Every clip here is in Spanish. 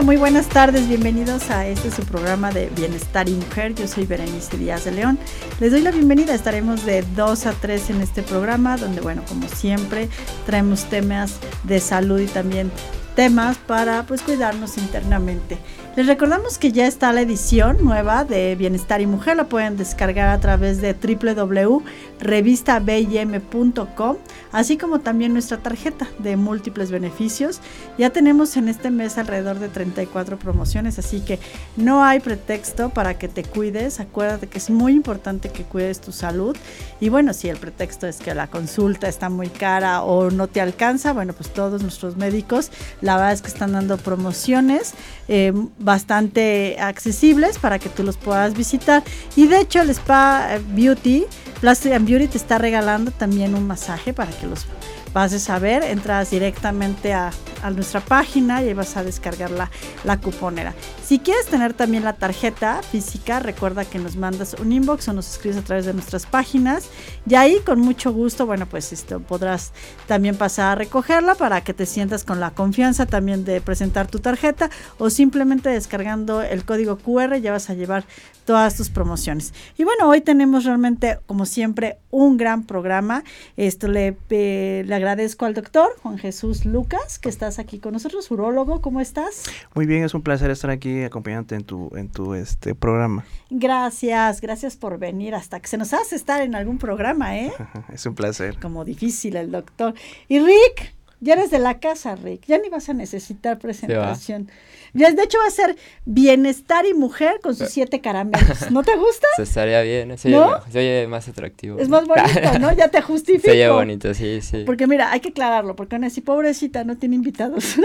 Hola, muy buenas tardes, bienvenidos a este su programa de Bienestar y Mujer. Yo soy Berenice Díaz de León. Les doy la bienvenida, estaremos de 2 a 3 en este programa, donde, bueno, como siempre, traemos temas de salud y también temas para pues cuidarnos internamente. Les recordamos que ya está la edición nueva de Bienestar y Mujer, la pueden descargar a través de www.revistabim.com, así como también nuestra tarjeta de múltiples beneficios. Ya tenemos en este mes alrededor de 34 promociones, así que no hay pretexto para que te cuides. Acuérdate que es muy importante que cuides tu salud. Y bueno, si el pretexto es que la consulta está muy cara o no te alcanza, bueno, pues todos nuestros médicos, la verdad es que están dando promociones. Eh, bastante accesibles para que tú los puedas visitar. Y de hecho el Spa Beauty, Plastic Beauty te está regalando también un masaje para que los vas a saber, entras directamente a, nuestra página y vas a descargar la, la, cuponera. Si quieres tener también la tarjeta física, recuerda que nos mandas un inbox o nos escribes a través de nuestras páginas y ahí con mucho gusto, bueno, pues esto podrás también pasar a recogerla para que te sientas con la confianza también de presentar tu tarjeta o simplemente descargando el código QR ya vas a llevar todas tus promociones. Y bueno, hoy tenemos realmente, como siempre, un gran programa. Esto le, le agradezco al doctor Juan Jesús Lucas, que estás aquí con nosotros, urólogo, ¿cómo estás? Muy bien, es un placer estar aquí acompañándote en tu, en tu este programa. Gracias, gracias por venir hasta que se nos hace estar en algún programa, ¿eh? es un placer. Como difícil el doctor. Y Rick, ya eres de la casa, Rick, ya ni vas a necesitar presentación. De hecho, va a ser bienestar y mujer con sus siete caramelos. ¿No te gusta? Se estaría bien, se, ¿No? oye, más atractivo. Es más bonito, ¿no? Ya te justifico. Se oye bonito, sí, sí. Porque mira, hay que aclararlo, porque una así, pobrecita, no tiene invitados.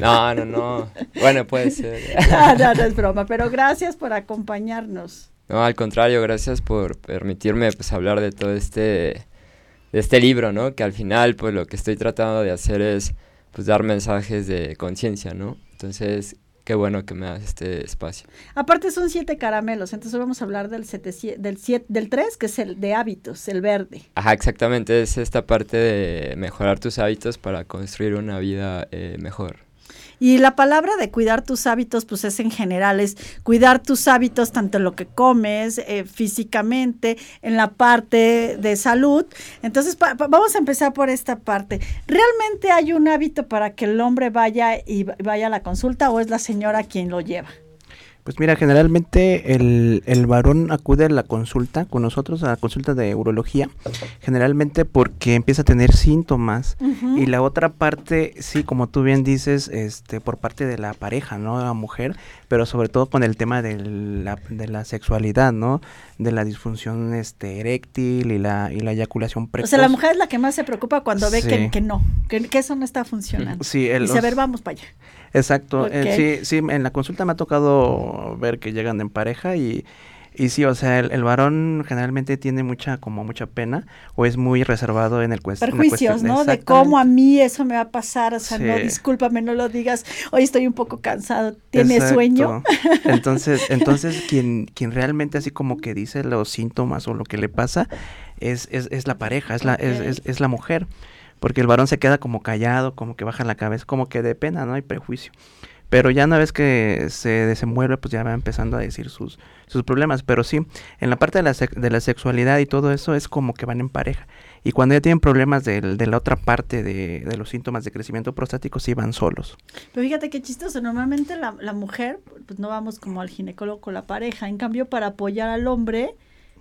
No, no, no. Bueno, puede ser. No, no, no es broma, pero gracias por acompañarnos. No, al contrario, gracias por permitirme pues hablar de todo este de este libro, ¿no? Que al final, pues lo que estoy tratando de hacer es, pues dar mensajes de conciencia, ¿no? Entonces, qué bueno que me das este espacio. Aparte son siete caramelos, entonces vamos a hablar del, del, siete, del tres, que es el de hábitos, el verde. Ajá, exactamente, es esta parte de mejorar tus hábitos para construir una vida eh, mejor. Y la palabra de cuidar tus hábitos, pues es en general, es cuidar tus hábitos tanto en lo que comes, eh, físicamente, en la parte de salud. Entonces, vamos a empezar por esta parte. ¿Realmente hay un hábito para que el hombre vaya y vaya a la consulta o es la señora quien lo lleva? Pues mira, generalmente el, el, varón acude a la consulta con nosotros, a la consulta de urología, generalmente porque empieza a tener síntomas. Y la otra parte, sí, como tú bien dices, este, por parte de la pareja, ¿no? La mujer, pero sobre todo con el tema de la, de la sexualidad, ¿no? De la disfunción este, eréctil y la, y la eyaculación precoz. O sea, la mujer es la que más se preocupa cuando ve que, que, no, que, eso no está funcionando. Sí, el, y a ver, vamos para allá. Exacto, eh, sí, sí, en la consulta me ha tocado ver que llegan en pareja y, y sí, o sea, el, varón generalmente tiene mucha, como mucha pena o es muy reservado en el cuestión. Perjuicios, ¿no? De cómo a mí eso me va a pasar, o sea, no, discúlpame, no lo digas, hoy estoy un poco cansado, ¿tiene sueño? Entonces, entonces quien, quien realmente así como que dice los síntomas o lo que le pasa es, es, es la pareja, es la, es, es, es la mujer porque el varón se queda como callado, como que baja la cabeza, como que de pena, no hay prejuicio. Pero ya una vez que se desenvuelve, pues ya va empezando a decir sus, sus problemas. Pero sí, en la parte de la, de la sexualidad y todo eso es como que van en pareja. Y cuando ya tienen problemas de, de la otra parte de, de, los síntomas de crecimiento prostático, sí van solos. Pero fíjate qué chistoso, normalmente la, la mujer, pues no vamos como al ginecólogo con la pareja. En cambio, para apoyar al hombre,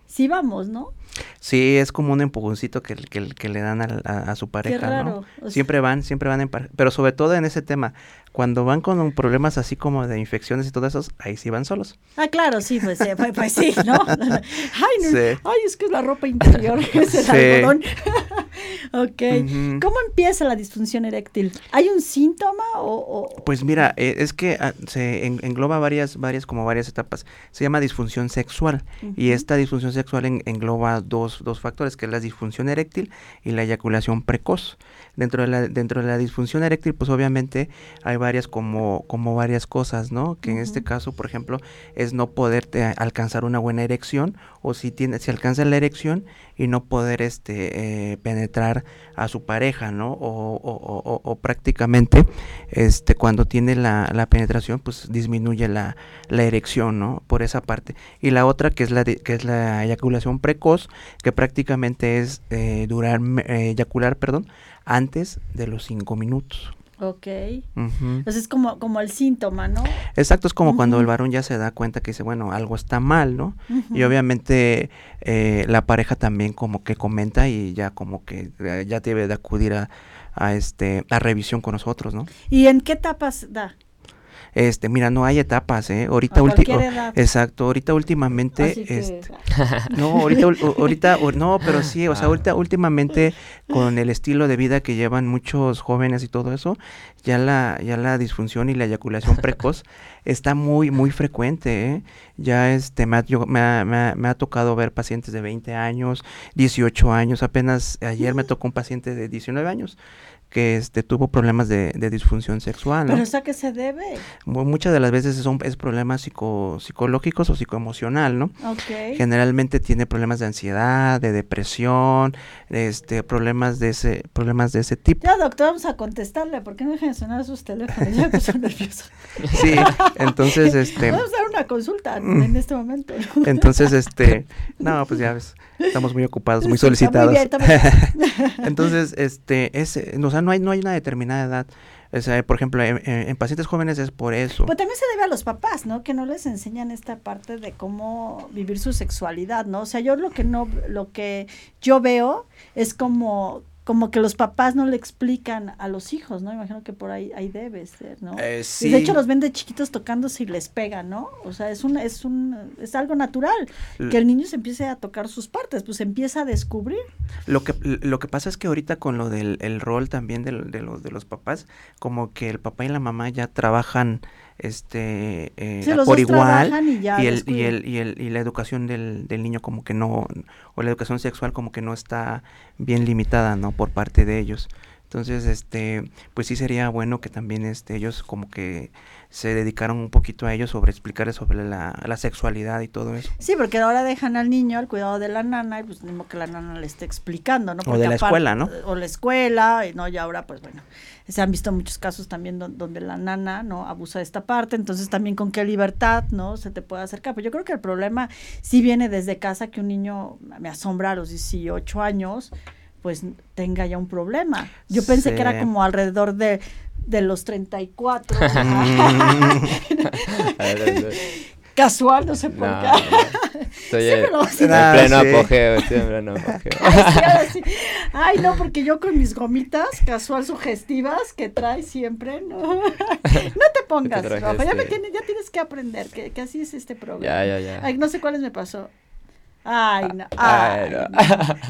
sí vamos, ¿no? Sí, es como un empujoncito que, que, que le dan a, su pareja, ¿no? siempre van, siempre van en pareja, pero sobre todo en ese tema, cuando van con problemas así como de infecciones y todo eso, ahí sí van solos. Ah, claro, sí, pues, eh, pues, pues sí, ¿no? ay, ay, es que es la ropa interior, es el algodón. ok, ¿cómo empieza la disfunción eréctil? ¿Hay un síntoma o...? Pues mira, eh, es que ah, se engloba varias, varias, como varias etapas. Se llama disfunción sexual y esta disfunción sexual engloba dos, dos factores, que es la disfunción eréctil y la eyaculación precoz. Dentro de la, dentro de la disfunción eréctil, pues obviamente hay varias como, como varias cosas, ¿no? Que en este caso, por ejemplo, es no poder alcanzar una buena erección o si tiene, si alcanza la erección y no poder este eh, penetrar a su pareja, ¿no? O, prácticamente este, cuando tiene la, penetración, pues disminuye la, erección, ¿no? Por esa parte. Y la otra que es la, que es la eyaculación precoz, que prácticamente es eh, durar, eh, eyacular, perdón, antes de los cinco minutos. Ok. Entonces es como, como el síntoma, ¿no? Exacto, es como cuando el varón ya se da cuenta que dice, bueno, algo está mal, ¿no? Y obviamente eh, la pareja también como que comenta y ya como que eh, ya debe de acudir a, a, este, a revisión con nosotros, ¿no? ¿Y en qué etapas da? Este, mira, no hay etapas, ¿eh? Ahorita exacto, ahorita últimamente este, no, ahorita ahorita no, pero sí, o sea, ah. ahorita últimamente con el estilo de vida que llevan muchos jóvenes y todo eso, ya la ya la disfunción y la eyaculación precoz está muy muy frecuente, ¿eh? Ya este me ha, me, me ha tocado ver pacientes de 20 años, 18 años, apenas ayer me tocó un paciente de 19 años que este, tuvo problemas de, disfunción sexual. ¿Pero eso a qué se debe? Muchas de las veces son es problemas psico, psicológicos o psicoemocional, ¿no? Generalmente tiene problemas de ansiedad, de depresión, este, problemas de ese, problemas de ese tipo. Ya, doctor, vamos a contestarle, ¿por qué no dejan sonar sus teléfonos? Ya me estoy nerviosa. Sí, entonces, este... Vamos a dar una consulta en este momento. Entonces, este, no, pues ya ves, estamos muy ocupados, muy solicitados. entonces, este, ese, o no hay, no hay una determinada edad. O sea, por ejemplo, en, pacientes jóvenes es por eso. Pues también se debe a los papás, ¿no? Que no les enseñan esta parte de cómo vivir su sexualidad, ¿no? O sea, yo lo que no, lo que yo veo es como como que los papás no le explican a los hijos, ¿no? Imagino que por ahí, ahí debe ser, ¿no? Eh, de hecho los ven de chiquitos tocándose y les pega, ¿no? O sea, es un, es un, es algo natural, que el niño se empiece a tocar sus partes, pues empieza a descubrir. Lo que, lo que pasa es que ahorita con lo del el rol también de, de, los, de los papás, como que el papá y la mamá ya trabajan este eh, por igual y, el, y, el, y, el, y la educación del, del niño como que no o la educación sexual como que no está bien limitada no por parte de ellos. Entonces este pues sí sería bueno que también este ellos como que se dedicaron un poquito a ellos sobre explicarles sobre la, la, sexualidad y todo eso. Sí, porque ahora dejan al niño al cuidado de la nana y pues mismo que la nana le esté explicando, ¿no? o de la escuela, ¿no? O la escuela, y no, y ahora pues bueno, se han visto muchos casos también donde la nana, ¿no? Abusa de esta parte, entonces también con qué libertad, ¿no? Se te puede acercar. Pero yo creo que el problema sí viene desde casa que un niño, me asombra a los 18 años, pues tenga ya un problema. Yo pensé que era como alrededor de de los 34. Casual, no sé por qué. Estoy en, pleno apogeo, estoy en pleno apogeo. Ay, no, porque yo con mis gomitas casual sugestivas que traes siempre, no, no te pongas, ya, me este tienes, ya tienes que aprender que, que, así es este programa. Ya, ya, ya. Ay, no sé cuáles me pasó. Ay, no. Ay, no.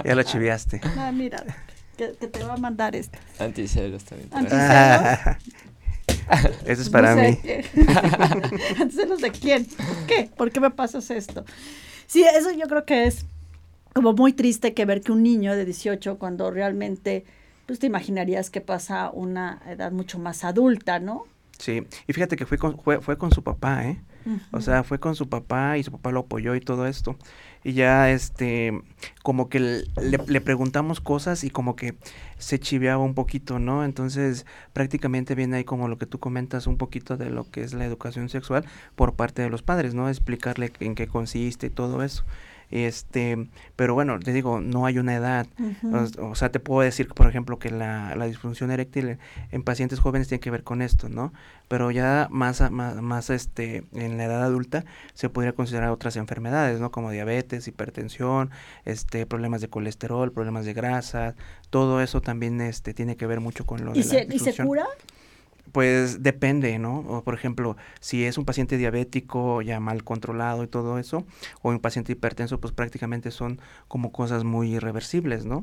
Ya lo chiviaste. Ah, mira que, te va a mandar esto. Anticelos también. Anticelos. Eso es para mí. ¿Anticelos de quién? ¿Qué? ¿Por qué me pasas esto? Sí, eso yo creo que es como muy triste que ver que un niño de 18 cuando realmente pues te imaginarías que pasa una edad mucho más adulta, ¿no? Sí, y fíjate que fue con, fue, fue con su papá, ¿eh? O sea, fue con su papá y su papá lo apoyó y todo esto y ya este como que le, le, preguntamos cosas y como que se chiveaba un poquito, ¿no? Entonces prácticamente viene ahí como lo que tú comentas un poquito de lo que es la educación sexual por parte de los padres, ¿no? Explicarle en qué consiste y todo eso. Este, pero bueno, te digo, no hay una edad. o, sea, te puedo decir, por ejemplo, que la, la, disfunción eréctil en pacientes jóvenes tiene que ver con esto, ¿no? Pero ya más, más, más, este, en la edad adulta se podría considerar otras enfermedades, ¿no? Como diabetes, hipertensión, este, problemas de colesterol, problemas de grasa, todo eso también este, tiene que ver mucho con lo de la ¿Y se cura? Pues depende, ¿no? O, por ejemplo, si es un paciente diabético ya mal controlado y todo eso, o un paciente hipertenso, pues prácticamente son como cosas muy irreversibles, ¿no?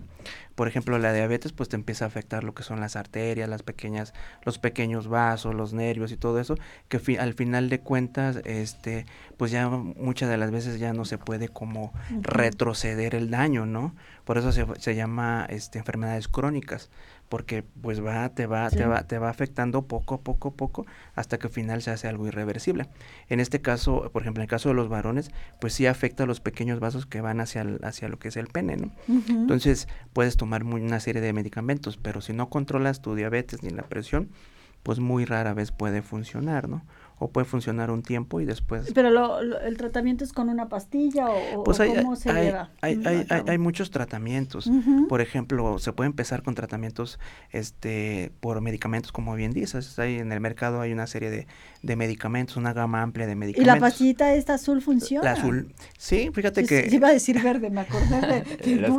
Por ejemplo, la diabetes pues te empieza a afectar lo que son las arterias, las pequeñas, los pequeños vasos, los nervios y todo eso, que al final de cuentas, este, pues ya muchas de las veces ya no se puede como retroceder el daño, ¿no? Por eso se, se llama este, enfermedades crónicas porque pues va, te va, te va, te va afectando poco a poco, poco, hasta que al final se hace algo irreversible. En este caso, por ejemplo, en el caso de los varones, pues sí afecta a los pequeños vasos que van hacia, hacia lo que es el pene, ¿no? Entonces, puedes tomar una serie de medicamentos, pero si no controlas tu diabetes ni la presión, pues muy rara vez puede funcionar, ¿no? O puede funcionar un tiempo y después... Pero el tratamiento es con una pastilla o, pues hay, cómo se lleva. Hay, hay, hay, muchos tratamientos. Por ejemplo, se puede empezar con tratamientos este, por medicamentos, como bien dices. Hay, en el mercado hay una serie de, de medicamentos, una gama amplia de medicamentos. ¿Y la pastillita esta azul funciona? La azul, sí, fíjate que... iba a decir verde, me acordé de... los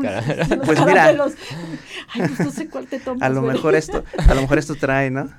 pues mira... Ay, pues no sé cuál te tomas. A lo mejor esto, a lo mejor esto trae, ¿no?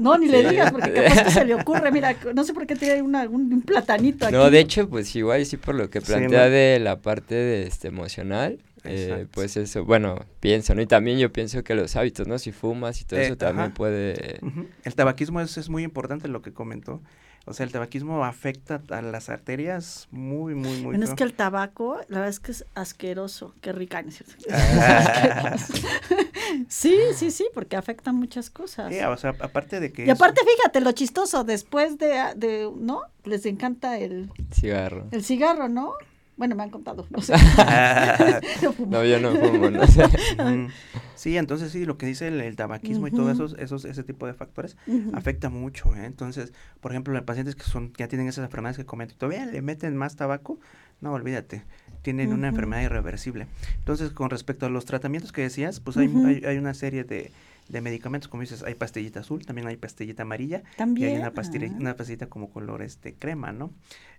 No, ni le digas, porque capaz que se le ocurre, mira, no sé por qué tiene una, un, platanito aquí. No, de hecho, pues igual sí por lo que plantea de la parte de este emocional, eh, pues eso, bueno, pienso, ¿no? Y también yo pienso que los hábitos, ¿no? Si fumas y todo eso eh, también puede... El tabaquismo es, es muy importante lo que comentó. O sea, el tabaquismo afecta a las arterias muy, muy, muy. Bueno, es que el tabaco, la verdad es que es asqueroso. Qué rica, ¿no es cierto? Ah. sí, sí, sí, porque afecta muchas cosas. Sí, o sea, aparte de que. Y aparte, fíjate, lo chistoso, después de, de, ¿no? Les encanta el. Cigarro. El cigarro, ¿no? Bueno, me han contado, no sé. no, yo no fumo, no sé. sí, entonces sí, lo que dice el, tabaquismo y todo esos, esos, ese tipo de factores afecta mucho, ¿eh? Entonces, por ejemplo, los pacientes que son, ya tienen esas enfermedades que comento, todavía le meten más tabaco, no, olvídate, tienen una enfermedad irreversible. Entonces, con respecto a los tratamientos que decías, pues hay, hay una serie de, de medicamentos, como dices, hay pastillita azul, también hay pastillita amarilla. También. Y hay una pastillita como color este crema, ¿no?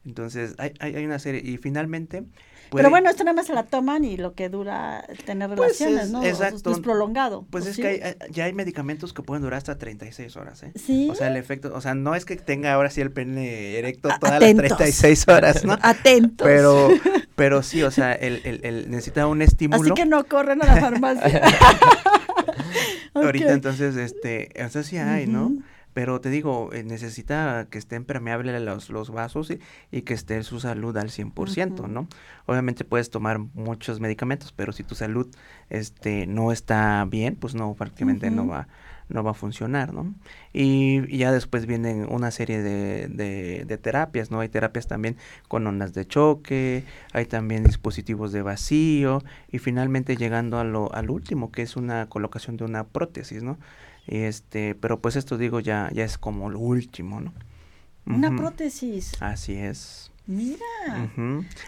Entonces, hay, hay, una serie, y finalmente... Pero bueno, esto nada más se la toman y lo que dura tener pues relaciones, ¿no? Exacto. Es, prolongado. Pues, es que hay, ya hay medicamentos que pueden durar hasta 36 horas, ¿eh? Sí. O sea, el efecto, o sea, no es que tenga ahora sí el pene erecto todas las 36 horas, ¿no? Atentos. Pero, pero sí, o sea, el, el, el necesita un estímulo. Así que no corren a la farmacia. Ahorita entonces, este, o sea, sí hay, ¿no? Pero te digo, eh, necesita que estén permeables los, los vasos y, que esté su salud al 100%, ¿no? Obviamente puedes tomar muchos medicamentos, pero si tu salud este, no está bien, pues no, prácticamente no va no va a funcionar, ¿no? Y, ya después vienen una serie de, de, terapias, ¿no? Hay terapias también con ondas de choque, hay también dispositivos de vacío y finalmente llegando a lo, al último, que es una colocación de una prótesis, ¿no? Este, pero pues esto digo ya, ya es como lo último, ¿no? Una prótesis. Así es. Mira.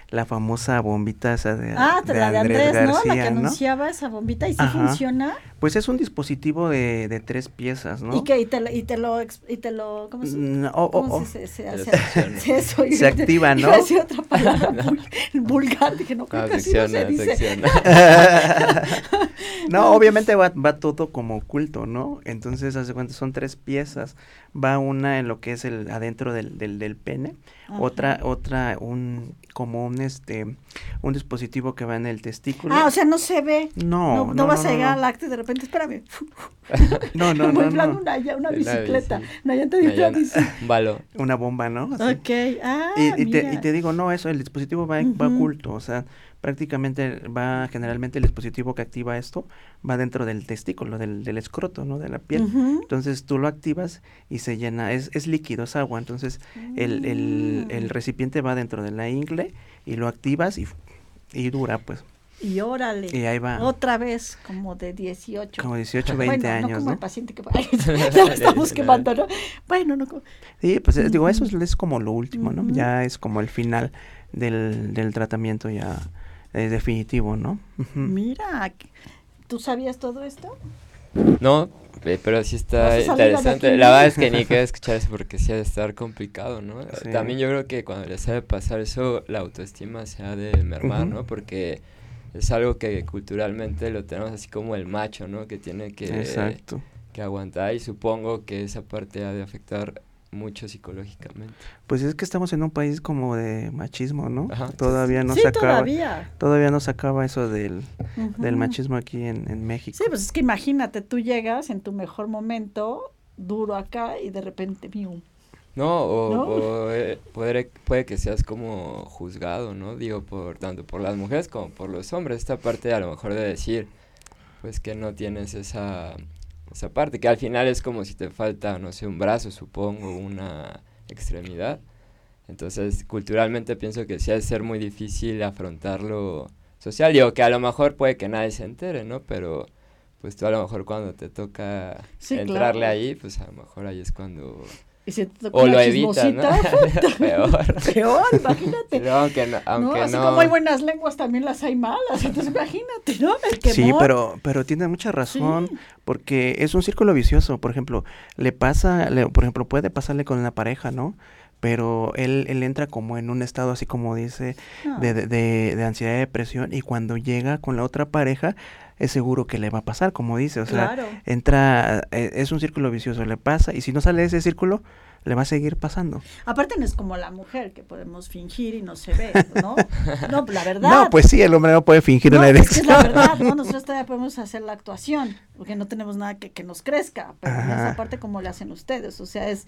La famosa bombita esa de, ah, la de Andrés, ¿no? La que anunciaba esa bombita y sí funciona. Pues es un dispositivo de, de tres piezas, ¿no? Y que y te, lo y te lo y te lo ¿cómo se, no, oh, oh, ¿cómo oh. se, se, se, eso, se activa, ¿no? Iba otra palabra vulgar, dije no creo que así no se dice. no, obviamente va, va todo como oculto, ¿no? Entonces, hace cuenta son tres piezas. Va una en lo que es el adentro del, del, del pene, otra otra un como un este un dispositivo que va en el testículo. Ah, o sea, no se ve. No, no, no, vas a llegar al acto y de repente, espérame. no, no, no. no, Una, una bicicleta. Una llanta de una Valo. Una bomba, ¿no? Ok. Ah, y, y, te, y, te, digo, no, eso, el dispositivo va, va oculto, o sea, prácticamente va generalmente el dispositivo que activa esto va dentro del testículo, del, del escroto, ¿no? De la piel. Entonces tú lo activas y se llena, es, es líquido, es agua. Entonces el, el, el, ah. recipiente va dentro de la ingle y lo activas y, y dura, pues. Y órale. Y ahí va. Otra vez, como de 18. Como 18, 20 bueno, años, no como ¿no? el paciente que... ya lo estamos quemando, ¿no? Bueno, no... Sí, pues uh digo, eso es, es, como lo último, ¿no? Ya es como el final del, del tratamiento ya es definitivo, ¿no? Mira, ¿tú sabías todo esto? No, pero sí está interesante. La verdad es que ni quiero escuchar eso porque sí ha de estar complicado, ¿no? También yo creo que cuando les de pasar eso, la autoestima se ha de mermar, ¿no? Porque es algo que culturalmente lo tenemos así como el macho, ¿no? Que tiene que, que aguantar y supongo que esa parte ha de afectar mucho psicológicamente. Pues es que estamos en un país como de machismo, ¿no? todavía no se acaba. Todavía. todavía no se acaba eso del, del machismo aquí en, en, México. Sí, pues es que imagínate, tú llegas en tu mejor momento, duro acá, y de repente, ¡mium! No, o, eh, puede, puede que seas como juzgado, ¿no? Digo, por tanto por las mujeres como por los hombres. Esta parte a lo mejor de decir, pues que no tienes esa, esa parte, que al final es como si te falta, no sé, un brazo, supongo, una extremidad. Entonces, culturalmente pienso que sí ha de ser muy difícil afrontarlo social. Digo que a lo mejor puede que nadie se entere, ¿no? Pero pues tú a lo mejor cuando te toca entrarle ahí, pues a lo mejor ahí es cuando... Y si te toca o lo evitas, ¿no? Peor. Peor, imagínate. No, aunque no, aunque no, así como hay buenas lenguas, también las hay malas. Entonces imagínate, ¿no? El quemón. Sí, pero, pero tiene mucha razón, porque es un círculo vicioso. Por ejemplo, le pasa, le, por ejemplo, puede pasarle con la pareja, ¿no? pero él, él entra como en un estado así como dice ah. de, de, de, ansiedad y depresión y cuando llega con la otra pareja es seguro que le va a pasar como dice o sea entra eh, es un círculo vicioso le pasa y si no sale de ese círculo le va a seguir pasando. Aparte no es como la mujer que podemos fingir y no se ve, ¿no? No, la verdad. No, pues sí, el hombre no puede fingir una erección. Es, que es la verdad, ¿no? Nosotros todavía podemos hacer la actuación, porque no tenemos nada que, que nos crezca, pero esa parte como le hacen ustedes, o sea, es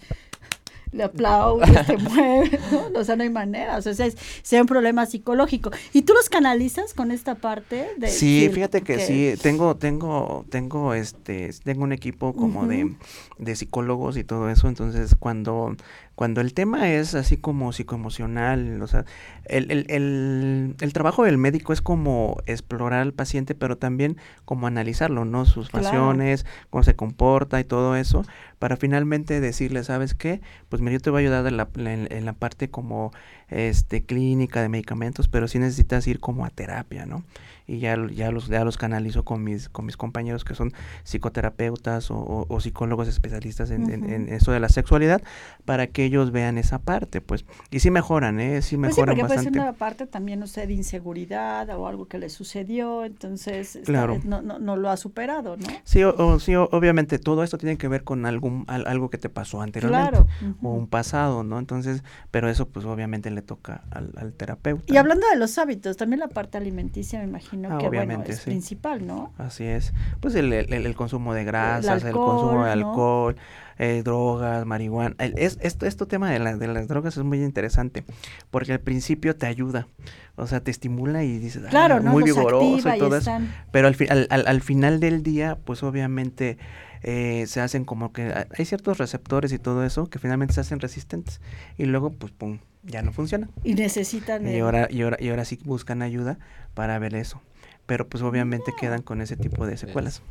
le aplaude, se mueve, ¿no? O sea, no hay manera, o sea, es, sea un problema psicológico. ¿Y tú los canalizas con esta parte de Sí, fíjate que, sí, tengo tengo tengo este tengo un equipo como de de psicólogos y todo eso, entonces cuando cuando el tema es así como psicoemocional, o sea, el, el, el, el, trabajo del médico es como explorar al paciente, pero también como analizarlo, ¿no? Sus pasiones, cómo se comporta y todo eso, para finalmente decirle, ¿sabes qué? Pues mira, yo te voy a ayudar en la, en, la parte como este clínica de medicamentos, pero sí necesitas ir como a terapia, ¿no? Y ya, ya, los, ya los canalizo con mis, con mis compañeros que son psicoterapeutas o, o, psicólogos especialistas en, en, eso de la sexualidad para que ellos vean esa parte, pues. Y sí mejoran, ¿eh? Sí pues mejoran sí, porque bastante. Puede ser una parte también, no sé, de inseguridad o algo que le sucedió, entonces claro. no, no, no, lo ha superado, ¿no? Sí, o, sí obviamente todo esto tiene que ver con algún, algo que te pasó anteriormente claro. o un pasado, ¿no? Entonces, pero eso pues obviamente le toca al, al terapeuta. Y hablando de los hábitos, también la parte alimenticia, me imagino Ah, que obviamente, es principal, ¿no? Así es. Pues el, el, consumo de grasas, el, consumo de alcohol, eh, drogas, marihuana. es, esto, este tema de, la, de las drogas es muy interesante porque al principio te ayuda, o sea, te estimula y dices, claro, muy vigoroso y todo eso. Pero al, al, al, final del día, pues obviamente eh, se hacen como que hay ciertos receptores y todo eso que finalmente se hacen resistentes y luego, pues, pum, ya no funciona. Y necesitan. Y ahora, y ahora, y ahora sí buscan ayuda para ver eso pero pues obviamente quedan con ese tipo de secuelas.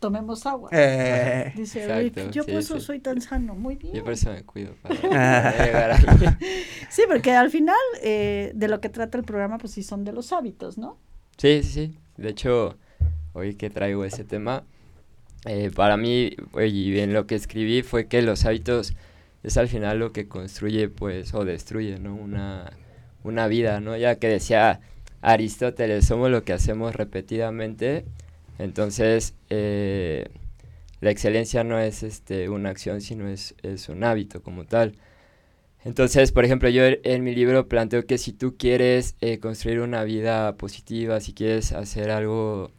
Tomemos agua. Eh. Dice, yo por eso soy tan sano, muy bien. Yo por eso me cuido. sí, porque al final eh, de lo que trata el programa, pues sí son de los hábitos, ¿no? Sí, sí, sí. De hecho, hoy que traigo ese tema, eh, para mí, y bien lo que escribí fue que los hábitos es al final lo que construye, pues, o destruye, ¿no? Una, una vida, ¿no? Ya que decía Aristóteles, somos lo que hacemos repetidamente. Entonces, eh, la excelencia no es este, una acción, sino es, es, un hábito como tal. Entonces, por ejemplo, yo en mi libro planteo que si tú quieres eh, construir una vida positiva, si quieres hacer algo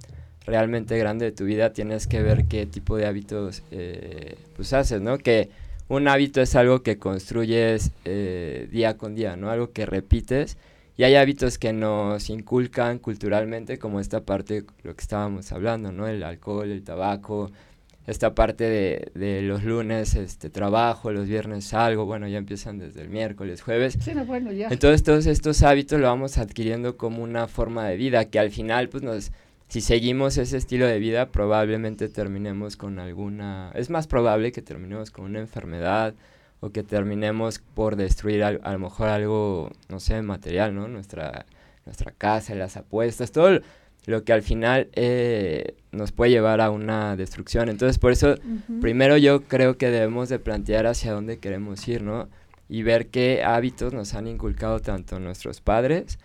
realmente grande de tu vida, tienes que ver qué tipo de hábitos eh, pues haces, ¿no? Que un hábito es algo que construyes día con día, ¿no? Algo que repites y hay hábitos que nos inculcan culturalmente, como esta parte, lo que estábamos hablando, ¿no? El alcohol, el tabaco, esta parte de, de los lunes, este, trabajo, los viernes algo, bueno, ya empiezan desde el miércoles, jueves. Sí, no, bueno, ya. Entonces, todos estos hábitos lo vamos adquiriendo como una forma de vida, que al final, pues, nos, si seguimos ese estilo de vida, probablemente terminemos con alguna, es más probable que terminemos con una enfermedad, o que terminemos por destruir a, lo mejor algo, no sé, material, ¿no? Nuestra, nuestra casa, las apuestas, todo lo que al final eh, nos puede llevar a una destrucción. Entonces, por eso, primero yo creo que debemos de plantear hacia dónde queremos ir, ¿no? Y ver qué hábitos nos han inculcado tanto nuestros padres,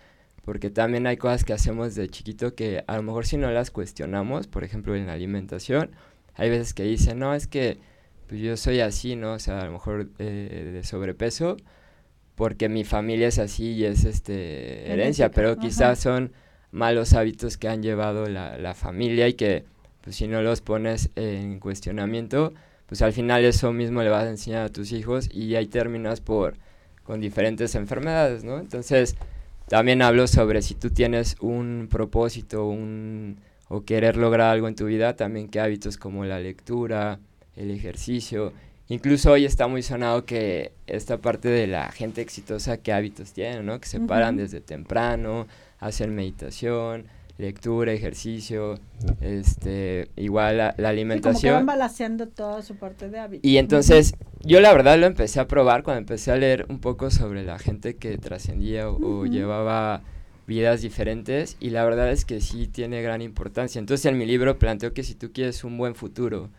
porque también hay cosas que hacemos de chiquito que a lo mejor si no las cuestionamos, por ejemplo en la alimentación, hay veces que dicen, no, es que pues yo soy así, ¿no? O sea, a lo mejor eh, de sobrepeso, porque mi familia es así y es este herencia, pero quizás son malos hábitos que han llevado la, la, familia y que pues si no los pones en cuestionamiento, pues al final eso mismo le vas a enseñar a tus hijos y ahí terminas por con diferentes enfermedades, ¿no? Entonces, también hablo sobre si tú tienes un propósito, un o querer lograr algo en tu vida, también que hábitos como la lectura, el ejercicio. Incluso hoy está muy sonado que esta parte de la gente exitosa, ¿qué hábitos tienen, no? Que se paran desde temprano, hacen meditación, lectura, ejercicio, este, igual la, alimentación. Sí, como que van balanceando toda su parte de hábitos. Y entonces, yo la verdad lo empecé a probar cuando empecé a leer un poco sobre la gente que trascendía o llevaba vidas diferentes y la verdad es que sí tiene gran importancia. Entonces en mi libro planteo que si tú quieres un buen futuro,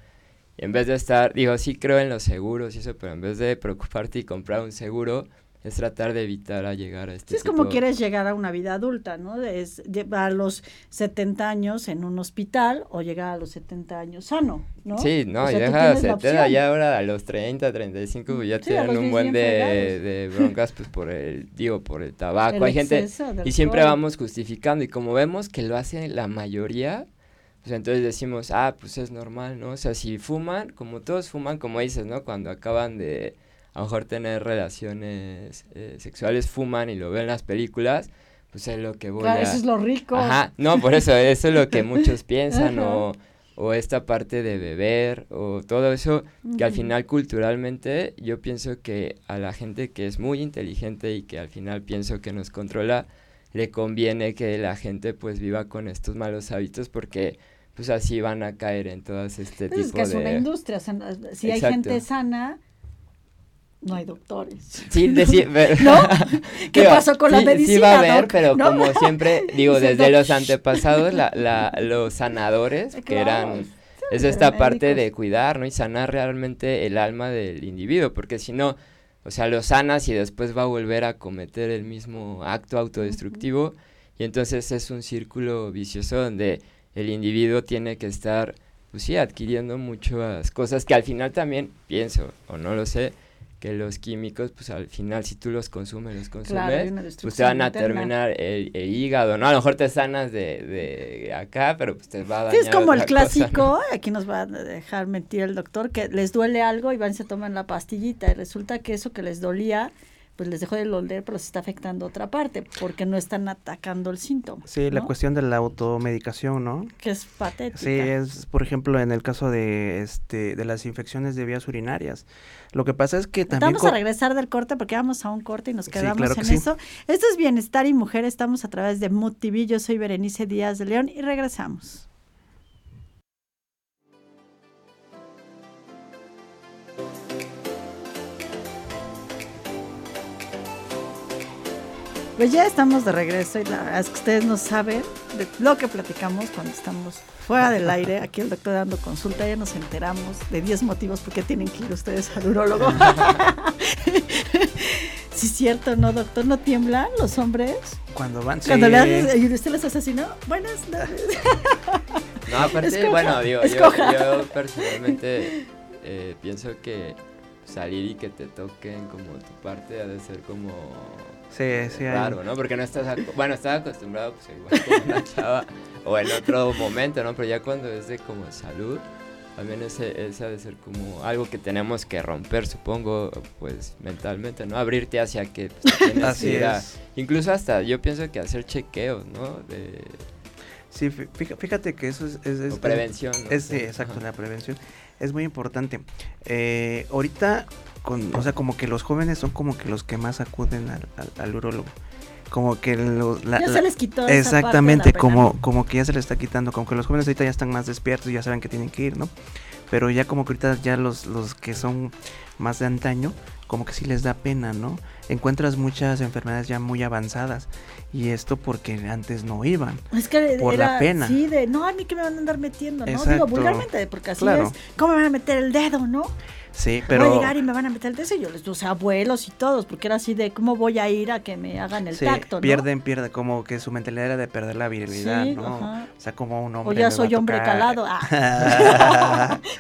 en vez de estar, digo, sí creo en los seguros y eso, pero en vez de preocuparte y comprar un seguro, es tratar de evitar a llegar a este sí, es como quieres llegar a una vida adulta, ¿no? Es a los 70 años en un hospital o llegar a los 70 años sano, ¿no? Sí, no, ya a los 70, ya ahora a los 30, 35 pues ya tienen un buen de, de, broncas pues por el, digo, por el tabaco. Hay gente y siempre vamos justificando y como vemos que lo hace la mayoría, pues entonces decimos, ah, pues es normal, ¿no? O sea, si fuman, como todos fuman, como dices, ¿no? Cuando acaban de a lo mejor tener relaciones eh, sexuales, fuman y lo ven en las películas, pues es lo que voy claro, eso es lo rico. Ajá, no, por eso, eso es lo que muchos piensan, o, o, esta parte de beber, o todo eso, que al final culturalmente yo pienso que a la gente que es muy inteligente y que al final pienso que nos controla, le conviene que la gente pues viva con estos malos hábitos porque pues así van a caer en todas este tipo de... Es que es una industria, si hay gente sana no hay doctores. Sí, decir, ¿No? ¿Qué pasó con la medicina? Sí va a haber, pero como siempre, digo, desde los antepasados, la, la, los sanadores, que eran, es esta parte de cuidar, ¿no? Y sanar realmente el alma del individuo, porque si no, o sea, lo sanas y después va a volver a cometer el mismo acto autodestructivo, y entonces es un círculo vicioso donde el individuo tiene que estar, pues sí, adquiriendo muchas cosas que al final también, pienso, o no lo sé, que los químicos, pues al final si tú los consumes, los consumes, pues te van a terminar el, hígado, ¿no? A lo mejor te sanas de, de acá, pero pues te va a dañar. es como el clásico, aquí nos va a dejar mentir el doctor, que les duele algo y van y se toman la pastillita y resulta que eso que les dolía pues les dejó de doler, pero se está afectando otra parte, porque no están atacando el síntoma. Sí, la cuestión de la automedicación, ¿no? Que es patética. Sí, es, por ejemplo, en el caso de, este, de las infecciones de vías urinarias. Lo que pasa es que también... Vamos a regresar del corte, porque vamos a un corte y nos quedamos en eso. Esto es Bienestar y Mujer, estamos a través de Mood TV, yo soy Berenice Díaz de León y regresamos. Pues ya estamos de regreso y la verdad es que ustedes no saben de lo que platicamos cuando estamos fuera del aire. Aquí el doctor dando consulta, ya nos enteramos de 10 motivos por qué tienen que ir ustedes al urólogo. sí, es cierto, ¿no, doctor? ¿No tiemblan los hombres? Cuando van, Cuando le haces, y usted les asesinó. Buenas noches. no, aparte, bueno, digo, yo, yo, personalmente eh, pienso que salir y que te toquen como tu parte ha de ser como Sí, sí. Claro, ¿no? Porque no estás, bueno, estás acostumbrado pues igual con una chava o en otro momento, ¿no? Pero ya cuando es de como salud, también ese, ese ha de ser como algo que tenemos que romper, supongo, pues mentalmente, ¿no? Abrirte hacia que pues, tienes Así es. incluso hasta yo pienso que hacer chequeos, ¿no? De, Sí, fíjate que eso es... es, prevención. ¿no? Es, sí, exacto, la prevención es muy importante. Eh, ahorita con, o sea, como que los jóvenes son como que los que más acuden al, al, urólogo. Como que ya se les quitó exactamente como como que ya se les está quitando como que los jóvenes ahorita ya están más despiertos y ya saben que tienen que ir no pero ya como que ahorita ya los los que son más de antaño como que sí les da pena no encuentras muchas enfermedades ya muy avanzadas y esto porque antes no iban es que por la pena. sí de no a mí que me van a andar metiendo no digo vulgarmente porque así es. Cómo me van a meter el dedo no Sí, pero... Voy a llegar y me van a meter el y yo les o abuelos y todos, porque era así de cómo voy a ir a que me hagan el tacto, ¿no? pierden, pierden, como que su mentalidad era de perder la virilidad, ¿no? O sea, como un hombre O ya soy hombre calado. Ah.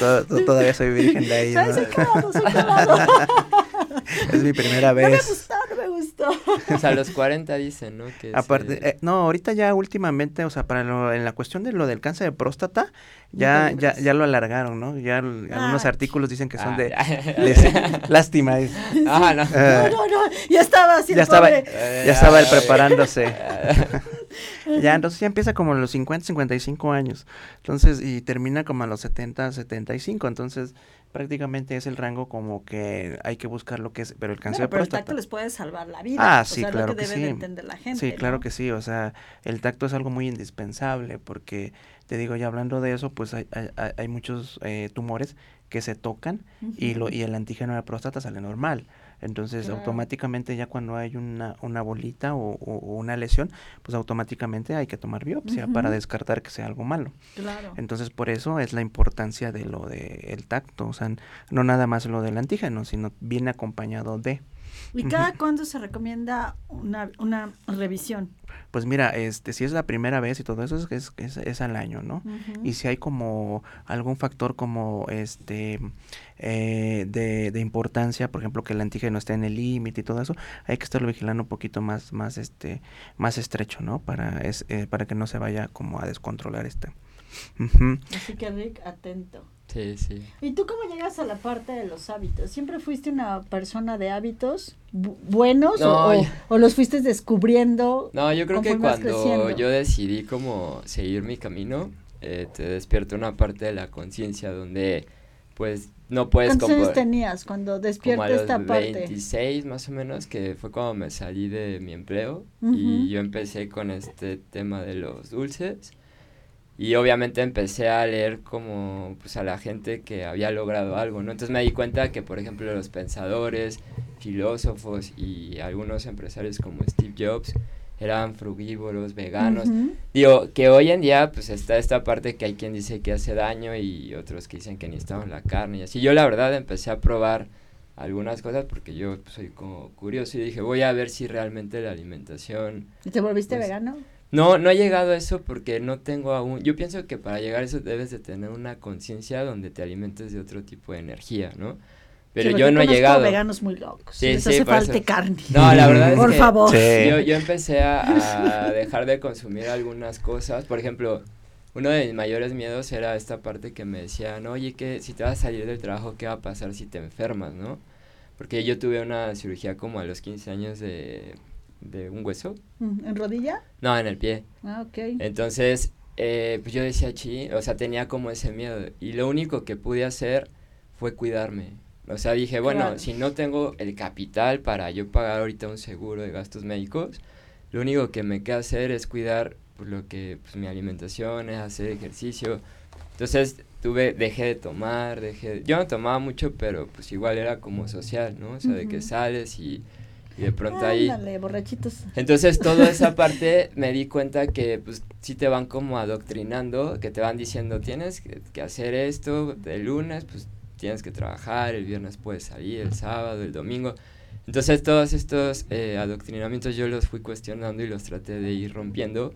todavía soy virgen de ahí, ¿no? Soy calado, soy calado. es mi primera vez. No me gustó, no me gustó. o sea, a los 40 dicen, ¿no? Que Aparte, eh, no, ahorita ya últimamente, o sea, para lo, en la cuestión de lo del cáncer de próstata, ya, ya, ya lo alargaron, ¿no? Ya algunos ah, artículos dicen que son de, ah, lástima. Ah, no. no, no, no, ya estaba así ya estaba, ya estaba él preparándose. ya, entonces ya empieza como a los 50, 55 años. Entonces, y termina como a los 70, 75. Entonces, prácticamente es el rango como que hay que buscar lo que es, pero el cáncer de próstata. el tacto les puede salvar la vida. Ah, sí, claro que, sí. la gente, sí, claro que sí. O sea, el tacto es algo muy indispensable porque, te digo, ya hablando de eso, pues hay, hay, hay muchos eh, tumores que se tocan y, lo, y el antígeno de la próstata sale normal. Entonces, automáticamente ya cuando hay una, una bolita o, una lesión, pues automáticamente hay que tomar biopsia para descartar que sea algo malo. Claro. Entonces, por eso es la importancia de lo del el tacto, o sea, no nada más lo del antígeno, sino viene acompañado de. ¿Y cada cuándo se recomienda una, una revisión? Pues mira, este, si es la primera vez y todo eso es, es, es, al año, ¿no? Y si hay como algún factor como este eh, de, de, importancia, por ejemplo, que el antígeno esté en el límite y todo eso, hay que estarlo vigilando un poquito más, más, este, más estrecho, ¿no? Para, es, eh, para que no se vaya como a descontrolar este. Así que Rick, atento. Sí, sí. ¿Y tú cómo llegas a la parte de los hábitos? ¿Siempre fuiste una persona de hábitos buenos o, los fuiste descubriendo? No, yo creo que cuando yo decidí como seguir mi camino, eh, te despierta una parte de la conciencia donde pues no puedes... ¿Cuántos años tenías cuando despierta esta parte? 26 más o menos, que fue cuando me salí de mi empleo y yo empecé con este tema de los dulces y obviamente empecé a leer como pues a la gente que había logrado algo, ¿no? Entonces me di cuenta que, por ejemplo, los pensadores, filósofos y algunos empresarios como Steve Jobs eran frugívoros, veganos. Digo, que hoy en día pues está esta parte que hay quien dice que hace daño y otros que dicen que necesitamos la carne y así. Yo la verdad empecé a probar algunas cosas porque yo soy como curioso y dije, voy a ver si realmente la alimentación... ¿Y te volviste pues, vegano? No, no he llegado a eso porque no tengo aún. Yo pienso que para llegar a eso debes de tener una conciencia donde te alimentes de otro tipo de energía, ¿no? Pero yo no he llegado. veganos muy locos. Sí, Les hace falta carne. No, la verdad es Por favor. Yo, yo empecé a, dejar de consumir algunas cosas. Por ejemplo, uno de mis mayores miedos era esta parte que me decían, oye, que si te vas a salir del trabajo, ¿qué va a pasar si te enfermas, no? Porque yo tuve una cirugía como a los 15 años de de un hueso. Mm, ¿En rodilla? No, en el pie. Ah, ok. Entonces, eh, pues yo decía, chi, o sea, tenía como ese miedo. Y lo único que pude hacer fue cuidarme. O sea, dije, bueno, si no tengo el capital para yo pagar ahorita un seguro de gastos médicos, lo único que me queda hacer es cuidar pues, lo que, pues mi alimentación, es hacer ejercicio. Entonces, tuve, dejé de tomar, dejé, yo no tomaba mucho, pero pues igual era como social, ¿no? O sea, de que sales y y de pronto ahí... borrachitos. Entonces toda esa parte me di cuenta que pues sí te van como adoctrinando, que te van diciendo tienes que, hacer esto, el lunes pues tienes que trabajar, el viernes puedes salir, el sábado, el domingo. Entonces todos estos eh, adoctrinamientos yo los fui cuestionando y los traté de ir rompiendo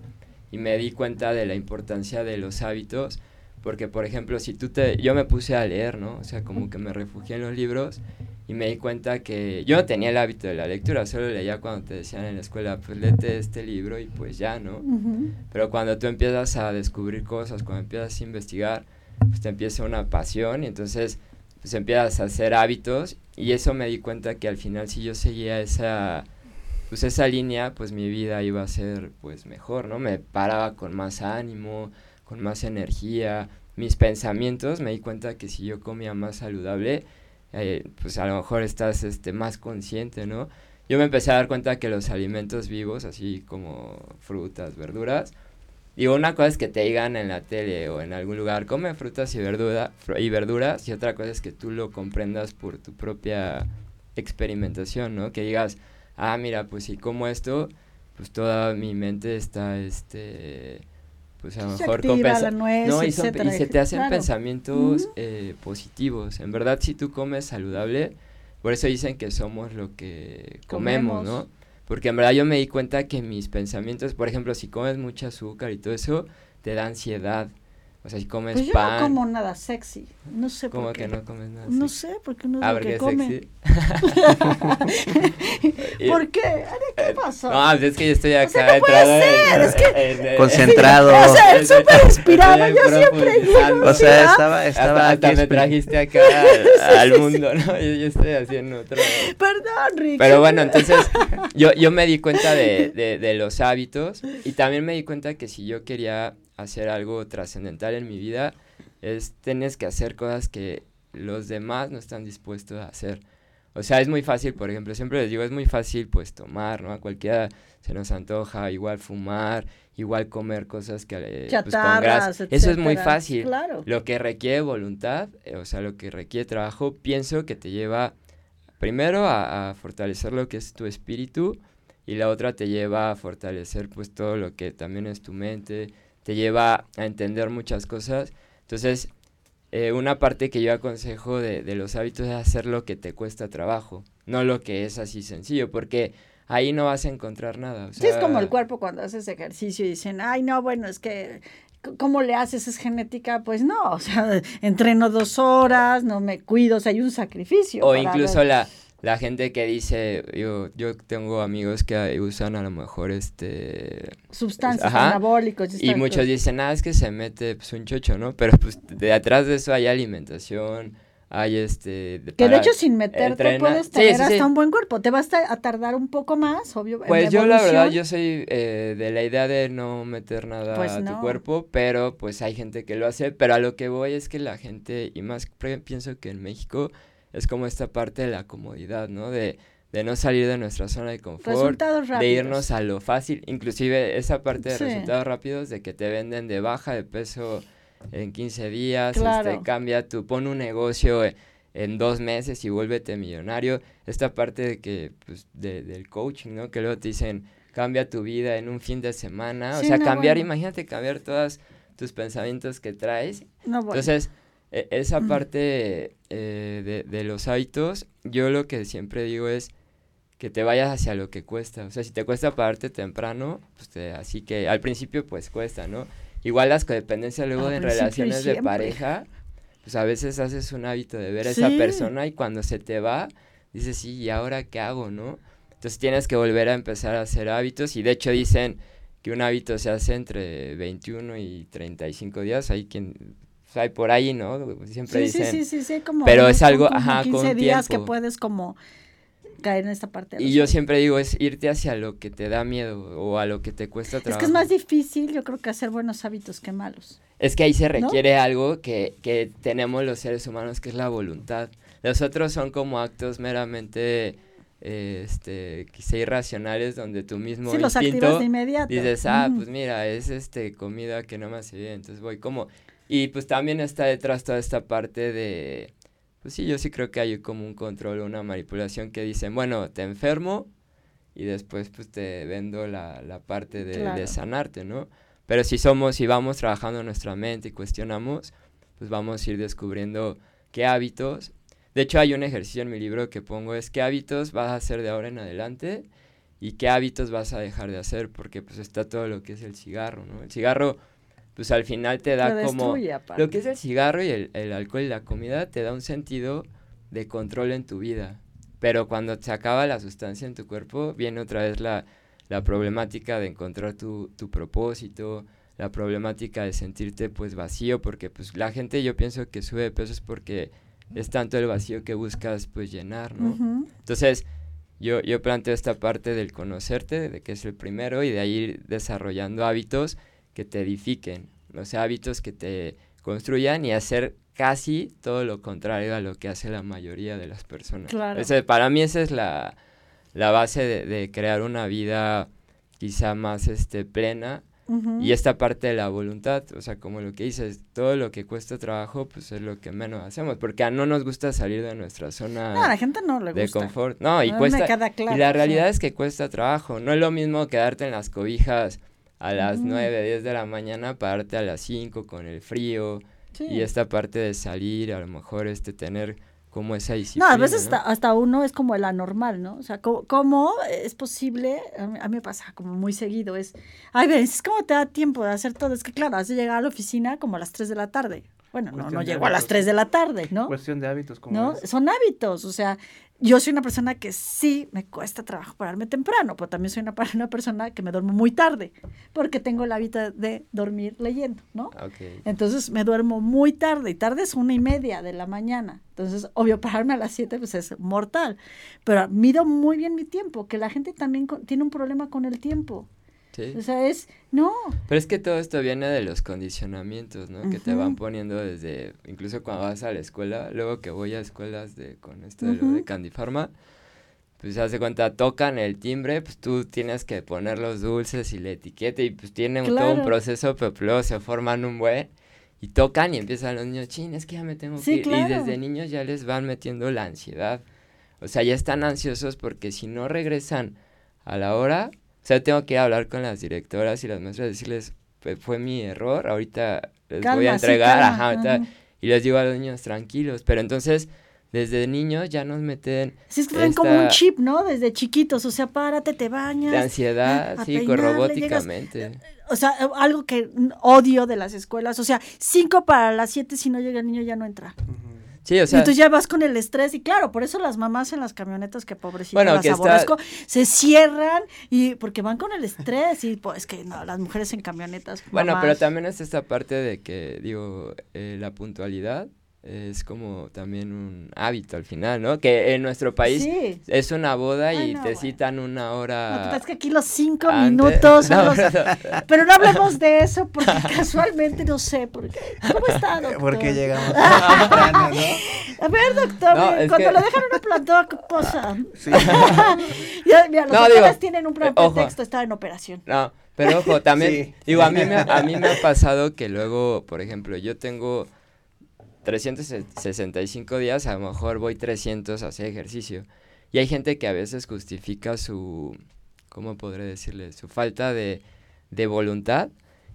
y me di cuenta de la importancia de los hábitos porque por ejemplo si tú te yo me puse a leer no o sea como que me refugié en los libros y me di cuenta que yo no tenía el hábito de la lectura, solo leía cuando te decían en la escuela, pues léete este libro y pues ya, ¿no? Pero cuando tú empiezas a descubrir cosas, cuando empiezas a investigar, pues te empieza una pasión y entonces pues empiezas a hacer hábitos y eso me di cuenta que al final si yo seguía esa pues esa línea, pues mi vida iba a ser pues mejor, ¿no? Me paraba con más ánimo, con más energía, mis pensamientos, me di cuenta que si yo comía más saludable, eh, pues a lo mejor estás este, más consciente, ¿no? Yo me empecé a dar cuenta que los alimentos vivos, así como frutas, verduras, digo, una cosa es que te digan en la tele o en algún lugar, come frutas y, verdura, y verduras, y otra cosa es que tú lo comprendas por tu propia experimentación, ¿no? Que digas, ah, mira, pues si como esto, pues toda mi mente está, este, pues a lo mejor compensa. no, y, se te hacen pensamientos eh, positivos. En verdad, si tú comes saludable, por eso dicen que somos lo que comemos, ¿no? Porque en verdad yo me di cuenta que mis pensamientos, por ejemplo, si comes mucho azúcar y todo eso, te da ansiedad. O sea, si comes Pues yo pan. no como nada sexy. No sé ¿Cómo por qué. que no comes nada? No sexy? sé, porque no es Ah, lo que come. sexy. ¿Por qué? Ari, ¿Qué pasó? No, pues es que yo estoy acá sea, no puede ser, en- es que- en- en- Concentrado. O sea, súper inspirado, yo siempre profundizando. O sea, estaba, Hasta, estaba hasta aquí me trajiste acá al, al mundo, ¿no? Yo, yo estoy haciendo otro. Perdón, Rick. Pero bueno, entonces yo, yo me di cuenta de, de, de los hábitos y también me di cuenta que si yo quería hacer algo trascendental en mi vida, es tienes que hacer cosas que los demás no están dispuestos a hacer. O sea, es muy fácil, por ejemplo, siempre les digo, es muy fácil pues tomar, ¿no? A cualquiera se nos antoja, igual fumar, igual comer cosas que eh, pues, con Chatarras, grasa. Eso es muy fácil. Claro. Lo que requiere voluntad, eh, o sea, lo que requiere trabajo, pienso que te lleva primero a, a fortalecer lo que es tu espíritu y la otra te lleva a fortalecer pues todo lo que también es tu mente, te lleva a entender muchas cosas. Entonces, eh, una parte que yo aconsejo de, de los hábitos es hacer lo que te cuesta trabajo, no lo que es así sencillo, porque ahí no vas a encontrar nada. o Sí, es como el cuerpo cuando haces ejercicio y dicen, ay, no, bueno, es que, ¿cómo le haces? ¿Es genética? Pues no, o sea, entreno dos horas, no me cuido, o sea, hay un sacrificio. O incluso ver- la, la gente que dice, yo, yo tengo amigos que usan a lo mejor este... Sustancias Ajá. anabólicos. Y muchos dicen, ah, es que se mete pues, un chocho, ¿no? Pero pues de atrás de eso hay alimentación, hay este... Que de hecho sin meterte entrena- puedes tener sí, hasta sí. un buen cuerpo. Te vas a tardar un poco más, obvio. Pues yo la verdad, yo soy eh, de la idea de no meter nada Pues a no. tu cuerpo, pero pues hay gente que lo hace, pero a lo que voy es que la gente, y más pienso que en México, es como esta parte de la comodidad, ¿no? De, de no salir de nuestra zona de confort, de irnos a lo fácil, inclusive esa parte de Sí. resultados rápidos, de que te venden de baja de peso en 15 días, Claro. este, cambia tu, pon un negocio eh, en dos meses y vuélvete millonario, esta parte de que, pues, de- del coaching, ¿no? Que luego te dicen, cambia tu vida en un fin de semana, o sea, no, cambiar, bueno. imagínate cambiar todos tus pensamientos que traes No, bueno. entonces, e- esa Mm. parte eh, de, de los hábitos, yo lo que siempre digo es que te vayas hacia lo que cuesta. O sea, si te cuesta pararte temprano, pues te- así que al principio pues cuesta, ¿no? Igual las codependencias luego en relaciones de pareja, pues a veces haces un hábito de ver a esa persona y cuando se te va, dices, sí, ¿y ahora qué hago, no? Entonces tienes que volver a empezar a hacer hábitos y de hecho dicen que un hábito se hace entre 21 y 35 días. Hay quien, pues, hay por ahí, ¿no? Siempre sí, dicen. sí, sí, sí, sí, como pero es algo, como ajá, con 15 días que puedes como caer en esta parte. de Y yo siempre digo, es irte hacia lo que te da miedo o a lo que te cuesta Es trabajo. que es más difícil, yo creo que hacer buenos hábitos que malos. Es que ahí se requiere algo que, que tenemos los seres humanos, que es la voluntad. Los otros son como actos meramente, eh, este, quizá irracionales, donde tú mismo Sí, los activas de inmediato. dices, ah, pues mira, es este comida que no me hace bien, entonces voy como... Y pues también está detrás toda esta parte de... Pues sí, yo sí creo que hay como un control, una manipulación que dicen, bueno, te enfermo y después pues te vendo la, la parte de, de Claro. sanarte, ¿no? Pero si somos, si vamos trabajando nuestra mente y cuestionamos, pues vamos a ir descubriendo qué hábitos. De hecho, hay un ejercicio en mi libro que pongo es qué hábitos vas a hacer de ahora en adelante y qué hábitos vas a dejar de hacer, porque pues está todo lo que es el cigarro, ¿no? El cigarro, pues al final te da Te como... aparte. Lo que es el cigarro y el, el alcohol y la comida te da un sentido de control en tu vida. Pero cuando se acaba la sustancia en tu cuerpo, viene otra vez la, la problemática de encontrar tu, tu propósito, la problemática de sentirte pues vacío, porque pues la gente yo pienso que sube de peso es porque es tanto el vacío que buscas pues llenar, ¿no? Entonces, yo, yo planteo esta parte del conocerte, de que es el primero, y de ahí ir desarrollando hábitos que te edifiquen, sea, hábitos que te construyan y hacer casi todo lo contrario a lo que hace la mayoría de las personas. Claro. Ese- para mí esa es la, la base de, de crear una vida quizá más este, plena y esta parte de la voluntad, o sea, como lo que dices, todo lo que cuesta trabajo, pues es lo que menos hacemos, porque a no nos gusta salir de nuestra zona No, a la gente no le de gusta. confort. No, y cuesta. queda claro, y la realidad es que cuesta trabajo. No es lo mismo quedarte en las cobijas a las Ujú. 9, 10 de la mañana, pararte a las 5 con el frío Sí. y esta parte de salir, a lo mejor este tener como esa disciplina. No, a veces Hasta, hasta, uno es como el anormal, ¿no? O sea, ¿cómo, es posible? A mí, me pasa como muy seguido, es, ay, ves, ¿cómo te da tiempo de hacer todo? Es que claro, has de llegar a la oficina como a las 3 de la tarde. Bueno, no, no llego a las 3 de la tarde, ¿no? Cuestión de hábitos, como ¿no? Son hábitos, o sea, yo soy una persona que sí me cuesta trabajo pararme temprano, pero también soy una, una persona que me duermo muy tarde, porque tengo el hábito de dormir leyendo, ¿no? Okay. Entonces me duermo muy tarde, y tarde es una y media de la mañana. Entonces, obvio, pararme a las 7 pues es mortal, pero mido muy bien mi tiempo, que la gente también tiene un problema con el tiempo. O sea, es, no. Pero es que todo esto viene de los condicionamientos, ¿no? Que te van poniendo desde, incluso cuando vas a la escuela, luego que voy a escuelas de, con esto de, lo de Candy Pharma, pues se hace cuenta, tocan el timbre, pues tú tienes que poner los dulces y la etiqueta y pues tiene todo un proceso, pero luego se forman un buen y tocan y empiezan los niños, chin, es que ya me tengo que ir. Y desde niños ya les van metiendo la ansiedad. O sea, ya están ansiosos porque si no regresan a la hora, o sea, tengo que hablar con las directoras y las maestras, decirles, pues fue mi error, ahorita les voy a entregar, ajá, y les digo a los niños, tranquilos, pero entonces desde niños ya nos meten. Sí, es que ven como un chip, ¿no? Desde chiquitos, o sea, párate, te bañas. De ansiedad, sí, robóticamente. o sea, algo que odio de las escuelas, o sea, cinco para las siete, si no llega el niño ya no entra. Sí, o sea. Y tú ya vas con el estrés, y claro, por eso las mamás en las camionetas, que pobrecitas las aborrezco, se cierran y porque van con el estrés, y pues que no, las mujeres en camionetas. Bueno, pero también es esta parte de que, digo, eh, la puntualidad es como también un hábito al final, ¿no? Que en nuestro país es una boda y te citan una hora. No, es que aquí los cinco minutos. pero no hablemos de eso porque casualmente no sé por qué. ¿Cómo está, doctor? Porque llegamos A ver, doctor, cuando lo dejan una plantón, ¿qué pasa? Sí. ya, mira, los doctores tienen un eh, pretexto, estar en operación. No, pero ojo, también, digo, a mí, me, a mí me ha pasado que luego, por ejemplo, yo tengo 365 días, a lo mejor voy 300 a hacer ejercicio. Y hay gente que a veces justifica su, ¿cómo podré decirle? Su falta de, de voluntad.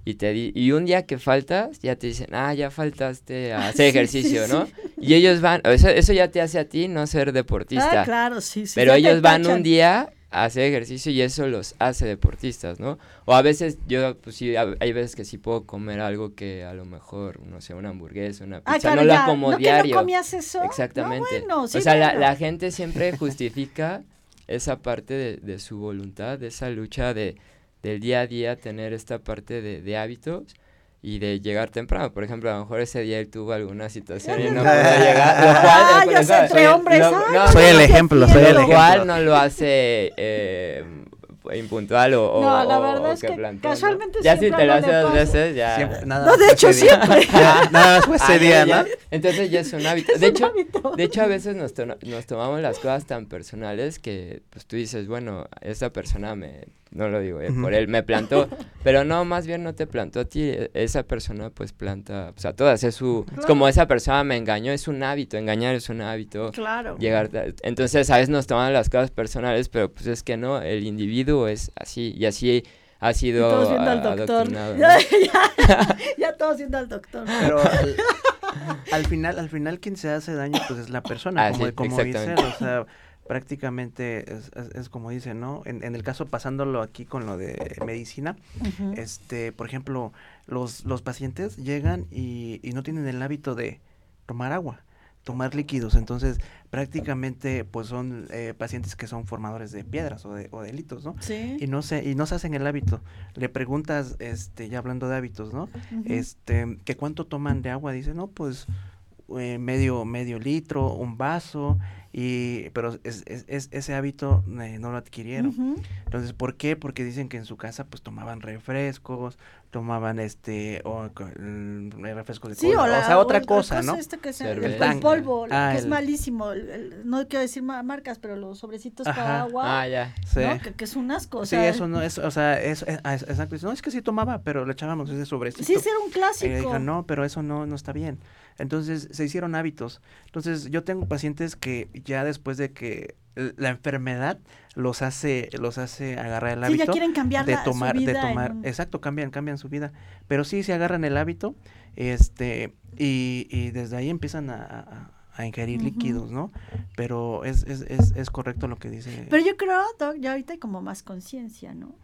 Y, te y un día que faltas, ya te dicen, ah, ya faltaste a hacer ejercicio, ¿no? Y ellos van, eso, eso ya te hace a ti no ser deportista. Ah, claro, sí, sí. Pero ellos van un día hacer ejercicio y eso los hace deportistas, ¿no? O a veces yo, pues sí, hay veces que sí puedo comer algo que a lo mejor, no sé, una hamburguesa, una ah, pizza, no la como ¿No diario. Que no comías eso? Exactamente. o sea, la, la, gente siempre justifica esa parte de, de, su voluntad, de esa lucha de, del día a día, tener esta parte de, de hábitos y de llegar temprano. Por ejemplo, a lo mejor ese día él tuvo alguna situación y no pudo llegar. Lo cual, ah, yo sé, entre hombres. no, soy el ejemplo, soy el ejemplo. Lo cual no lo hace eh, impuntual o, no, la verdad es que, casualmente ya si te lo hace dos veces ya siempre, nada no de hecho siempre nada más fue ese ah, día ¿no? entonces ya es un hábito de hecho de hecho a veces nos, nos tomamos las cosas tan personales que pues tú dices bueno esa persona me no lo digo eh, por él me plantó pero no más bien no te plantó a ti e, esa persona pues planta o sea todas es su es como esa persona me engañó es un hábito engañar es un hábito claro. llegar entonces a veces nos tomamos las cosas personales pero pues es que no el individuo es así y así ha sido todos viendo al doctor. ya, todos viendo al doctor. Pero al, final al final quien se hace daño pues es la persona ah, como, como dice o sea prácticamente es, es, como dice, ¿no? En, en, el caso pasándolo aquí con lo de medicina, este, por ejemplo, los, los pacientes llegan y, y no tienen el hábito de tomar agua tomar líquidos. Entonces, prácticamente, pues son eh, pacientes que son formadores de piedras o de, o delitos, ¿no? Sí. Y no se, y no se hacen el hábito. Le preguntas, este, ya hablando de hábitos, ¿no? Este, que cuánto toman de agua, dice, no, pues eh, medio, medio litro, un vaso, y pero es, es, ese hábito eh, no lo adquirieron. Entonces, ¿por qué? Porque dicen que en su casa pues tomaban refrescos, tomaban este o refrescos de sí, o, sea, otra cosa, ¿no? el, polvo, ah, que es malísimo, no quiero decir marcas, pero los sobrecitos para agua, ah, ya. Que, es un asco, Sí, eso no es, o sea, es, ah, exacto, no es que sí tomaba, pero le echábamos ese sobrecito. Sí, ese era un clásico. no, pero eso no no está bien. Entonces se hicieron hábitos. Entonces yo tengo pacientes que ya después de que la enfermedad los hace los hace agarrar el hábito de tomar de tomar exacto cambian cambian su vida pero sí se agarran el hábito este y, y desde ahí empiezan a, a ingerir líquidos, ¿no? Pero es, es, es, es correcto lo que dice. Pero yo creo, Doc, ya ahorita hay como más conciencia, ¿no?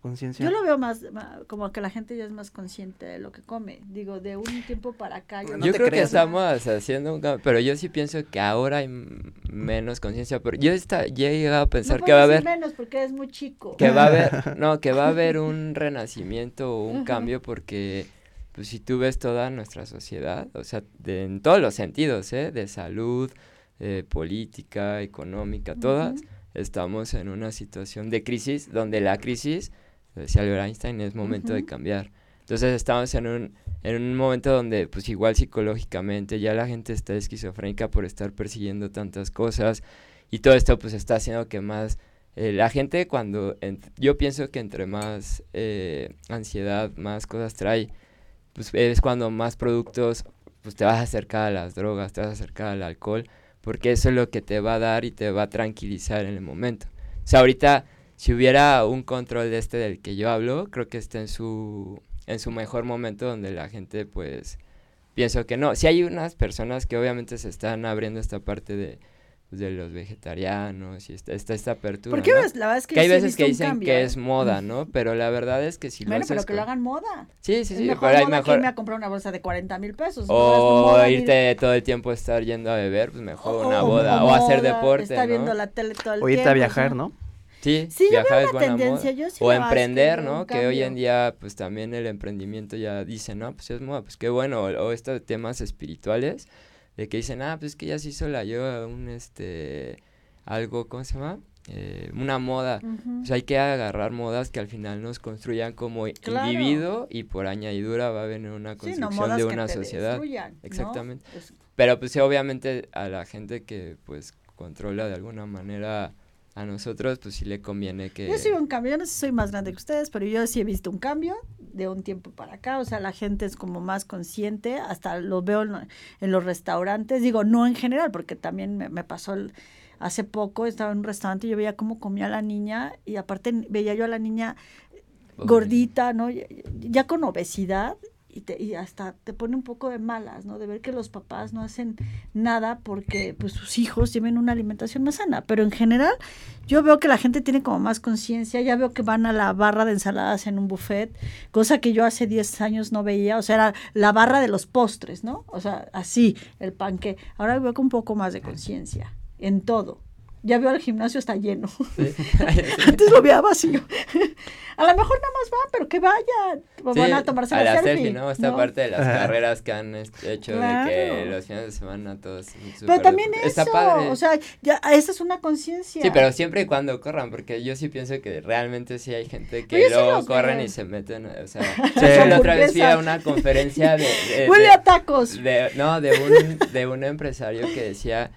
Conciencia. Yo lo veo más, como que la gente ya es más consciente de lo que come. Digo, de un tiempo para acá. No yo te creo que estamos haciendo un cambio, pero yo sí pienso que ahora hay menos conciencia. Pero yo está, ya he llegado a pensar no que va a haber, menos porque es muy chico. que va a haber, no, que va a haber un renacimiento o un cambio porque, pues si tú ves toda nuestra sociedad, o sea, de- en todos los sentidos, ¿eh? De salud, eh, política, económica, todas, estamos en una situación de crisis donde la crisis, decía Albert Einstein, es momento de cambiar. Entonces estamos en un, en un momento donde pues igual psicológicamente ya la gente está esquizofrénica por estar persiguiendo tantas cosas y todo esto pues está haciendo que más eh, la gente cuando yo pienso que entre más eh, ansiedad más cosas trae pues es cuando más productos pues te vas a acercar a las drogas te vas a acercar al alcohol porque eso es lo que te va a dar y te va a tranquilizar en el momento o sea ahorita si hubiera un control de este del que yo hablo creo que está en su en su mejor momento donde la gente pues pienso que no. Si hay unas personas que obviamente se están abriendo esta parte de, pues, de los vegetarianos y está, está esta apertura. ¿Por qué ¿no? ves? La verdad es que, Que hay sí veces que dicen cambio, que ¿eh? es moda, ¿no? Pero la verdad es que si Bueno, lo pero haces que lo con- hagan moda. Sí, sí, es sí, mejor pero hay moda que mejor... irme a comprar una bolsa de 40 mil pesos. ¿no? Es O ir- irte todo el tiempo a estar yendo a beber, pues mejor o- una boda. o O, hacer moda, deporte, Estar ¿no? viendo la tele todo el O irte tiempo, a viajar. ¿no? Sí, Sí, viajar es buena moda. yo sí o emprender, ¿no? Que hoy en día, pues también el emprendimiento ya dice, no, pues es moda, pues qué bueno. O, o estos temas espirituales, de que dicen, ah, pues que ya se hizo la yoga, un, este, algo, ¿cómo se llama? Eh, una moda. Ujú. Pues hay que agarrar modas que al final nos construyan como Claro. individuo y por añadidura va a venir una Sí, construcción no de una sociedad. Exactamente. Pues, Pero pues sí, obviamente a la gente que pues controla de alguna manera a nosotros, pues sí le conviene que... Yo sí veo un cambio, yo no sé si soy más grande que ustedes, pero yo sí he visto un cambio de un tiempo para acá, o sea, la gente es como más consciente, hasta lo veo en, en los restaurantes, digo, no en general, porque también me, me pasó el- hace poco, estaba en un restaurante y yo veía cómo comía la niña y aparte veía yo a la niña gordita, ¿no? Ya, ya con obesidad y, te, y hasta te pone un poco de malas, ¿no? De ver que los papás no hacen nada porque pues sus hijos lleven una alimentación más sana, pero en general yo veo que la gente tiene como más conciencia, ya veo que van a la barra de ensaladas en un buffet, cosa que yo hace 10 años no veía, o sea, era la barra de los postres, ¿no? O sea, así, el panque. Ahora veo que un poco más de conciencia en todo. Ya veo el gimnasio está lleno. Sí. Antes lo veía vacío. A lo mejor nada más van, pero que vayan. Sí, van a tomarse a la, la selfie. selfie, ¿no? Esta ¿no? parte de las Ajá. carreras que han est- hecho de que los fines de semana todos Pero también eso, Está padre. o sea, ya esa es una conciencia. Sí, pero siempre y cuando corran, porque yo sí pienso que realmente sí hay gente que sí luego los corren veo. y se meten, o sea, Sí. yo la otra vez fui a una conferencia de, de- Huele de- a tacos. de- no, de un, de un empresario que decía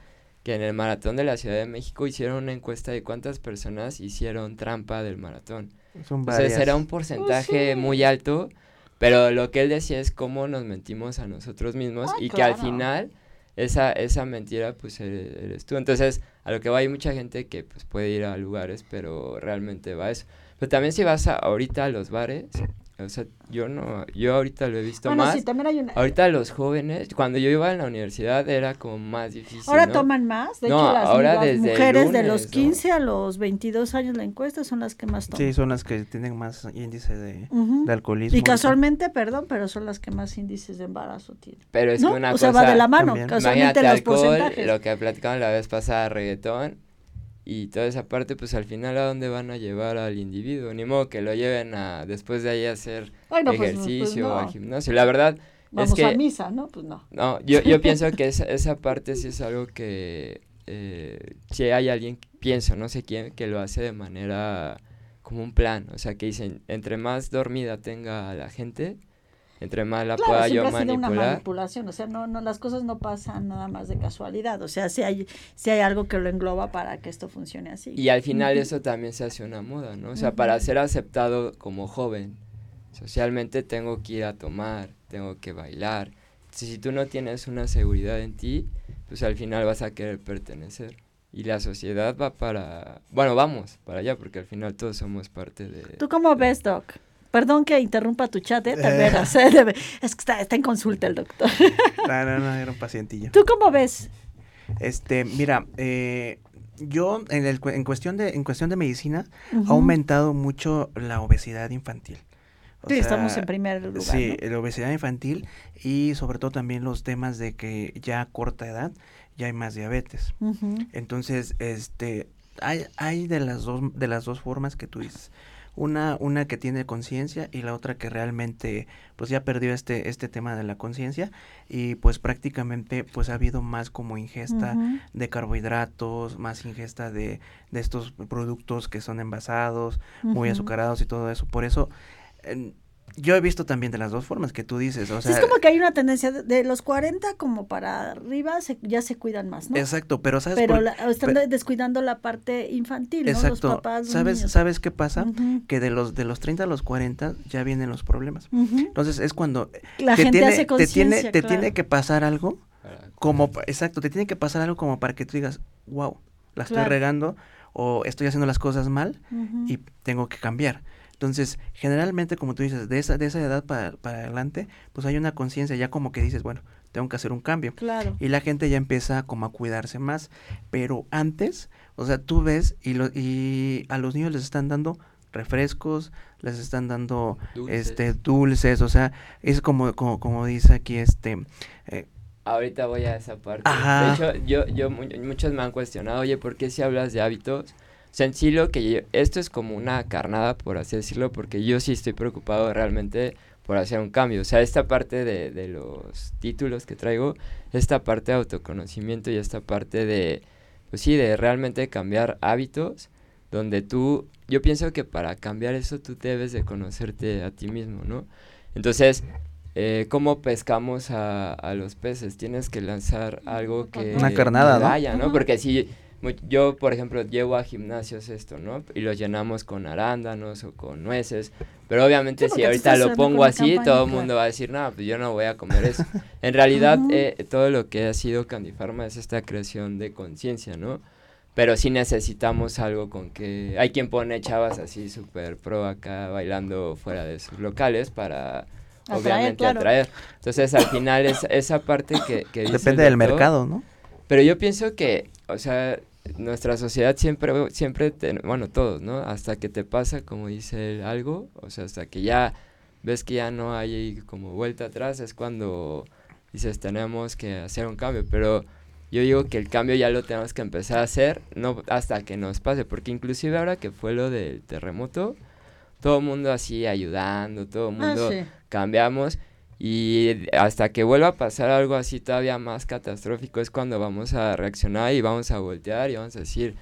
que en el maratón de la Ciudad de México hicieron una encuesta de cuántas personas hicieron trampa del maratón. Son Entonces varias. era un porcentaje sí. muy alto, pero lo que él decía es cómo nos mentimos a nosotros mismos Ah, y que al final esa, esa mentira pues eres, eres tú. Entonces a lo que va hay mucha gente que pues puede ir a lugares, pero realmente va a eso. Pero también si vas a, ahorita a los bares, o sea, yo no, yo ahorita lo he visto Bueno, más. sí, también hay una. Ahorita los jóvenes, cuando yo iba en la universidad era como más difícil. Ahora ¿no? toman más. De No, hecho, las, ahora las desde el mujeres de los ¿no? 15 a los 22 años la encuesta son las que más toman. Sí, son las que tienen más índice de, alcoholismo. Y casualmente, perdón, pero son las que más índices de embarazo tienen. Pero es ¿No? que una o cosa... sea, va de la mano, también. casualmente Imagínate los alcohol, porcentajes. lo que platicamos la vez pasada, reggaetón y toda esa parte, pues al final a dónde van a llevar al individuo, ni modo que lo lleven a después de ahí a hacer Ay, no, pues, pues, ejercicio o al gimnasio. La verdad Vamos es que a misa, ¿no? Pues no. no, yo, yo pienso que esa, esa parte sí es algo que eh, si hay alguien, pienso, no sé quién, que lo hace de manera como un plan, o sea, que dicen, entre más dormida tenga la gente, entre más la Claro, pueda yo siempre ha sido una manipular. manipulación, o sea, no, no, las cosas no pasan nada más de casualidad, o sea, si hay, si hay algo que lo engloba para que esto funcione así. Y al final Ujú. eso también se hace una moda, ¿no? O sea, para ser aceptado como joven, socialmente tengo que ir a tomar, tengo que bailar. Si, si tú no tienes una seguridad en ti, pues al final vas a querer pertenecer. Y la sociedad va para... Bueno, vamos para allá, porque al final todos somos parte de... ¿Tú cómo ves, Doc? Perdón que interrumpa tu chat, ¿eh? De veras, ¿eh? De ve- Es que está, está en consulta el doctor. No, no, no, era un pacientillo. ¿Tú cómo ves? Este, mira, eh, yo en, el, en, cuestión de, en cuestión de medicina ha aumentado mucho la obesidad infantil. sí, estamos en primer lugar. Sí, la obesidad infantil y sobre todo también los temas de que ya a corta edad ya hay más diabetes. Entonces, este, hay, hay de las dos, de las dos formas que tú dices. Una, una que tiene conciencia y la otra que realmente pues ya perdió este, este tema de la conciencia y pues prácticamente pues ha habido más como ingesta de carbohidratos, más ingesta de, de, estos productos que son envasados, muy azucarados y todo eso. Por eso yo he visto también de las dos formas que tú dices, o sea... es como que hay una tendencia de, los 40 como para arriba ya se cuidan más, ¿no? Exacto, pero ¿sabes Pero están descuidando la parte infantil, ¿no? Los papás, ¿Sabes, ¿Sabes qué pasa? Que de los de los 30 a los 40 ya vienen los problemas. Entonces es cuando... La gente tiene, hace te tiene, te tiene que pasar algo como... Exacto, te tiene que pasar algo como para que tú digas, wow, la estoy regando o estoy haciendo las cosas mal y tengo que cambiar. Entonces, generalmente, como tú dices, de esa, de esa edad para, para adelante, pues hay una conciencia ya como que dices, bueno, tengo que hacer un cambio. Claro. Y la gente ya empieza como a cuidarse más. Pero antes, o sea, tú ves y, lo, y a los niños les están dando refrescos, les están dando dulces. este dulces, o sea, es como, como, como dice aquí este... Eh, Ahorita voy a esa parte. De hecho, yo, yo, muchos me han cuestionado, oye, ¿por qué si hablas de hábitos? Sencillo que esto es como una carnada, por así decirlo, porque yo sí estoy preocupado realmente por hacer un cambio. O sea, esta parte de, de los títulos que traigo, esta parte de autoconocimiento y esta parte de, pues sí, de realmente cambiar hábitos, donde tú, yo pienso que para cambiar eso tú debes de conocerte a ti mismo, ¿no? Entonces, eh, ¿cómo pescamos a, a, los peces? Tienes que lanzar algo que... Una carnada, vaya, ¿no? Porque si yo, por ejemplo, llevo a gimnasios esto, ¿no? Y los llenamos con arándanos o con nueces. Pero obviamente si ahorita lo pongo así, todo el mundo va a decir, no, pues yo no voy a comer eso. en realidad, eh, todo lo que ha sido Candifarma es esta creación de conciencia, ¿no? Pero sí necesitamos algo con que... Hay quien pone chavas así súper pro acá bailando fuera de sus locales para... obviamente atraer. Entonces al final es esa parte que... que Depende del mercado, ¿no? Pero yo pienso que, o sea, nuestra sociedad siempre, siempre, bueno, todos, ¿no? Hasta que te pasa, como dice él, algo, o sea, hasta que ya ves que ya no hay como vuelta atrás, es cuando dices, tenemos que hacer un cambio, pero yo digo que el cambio ya lo tenemos que empezar a hacer, no hasta que nos pase, porque inclusive ahora que fue lo del terremoto, todo el mundo así ayudando, todo el ah, mundo cambiamos y hasta que vuelva a pasar algo así todavía más catastrófico es cuando vamos a reaccionar y vamos a voltear y vamos a decir,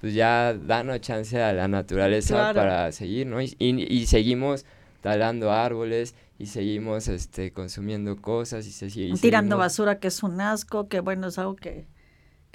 pues ya danos chance a la naturaleza para seguir, ¿no? Y, y, seguimos talando árboles y seguimos este consumiendo cosas y, se, tirando basura que es un asco, que bueno, es algo que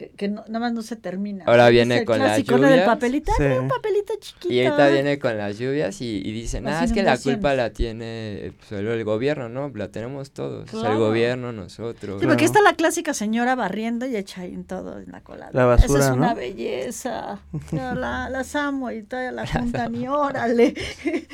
que, no, nada más no se termina. Ahora viene con las lluvias. del papelito, un papelito chiquito. Y ahorita viene con las lluvias y, y dicen, ah, es que la culpa la tiene solo el gobierno, ¿no? La tenemos todos, el gobierno, nosotros. Sí, porque está la clásica señora barriendo y echa en todo en la colada. La basura, Esa es una belleza. la, las amo y todavía la juntan y órale.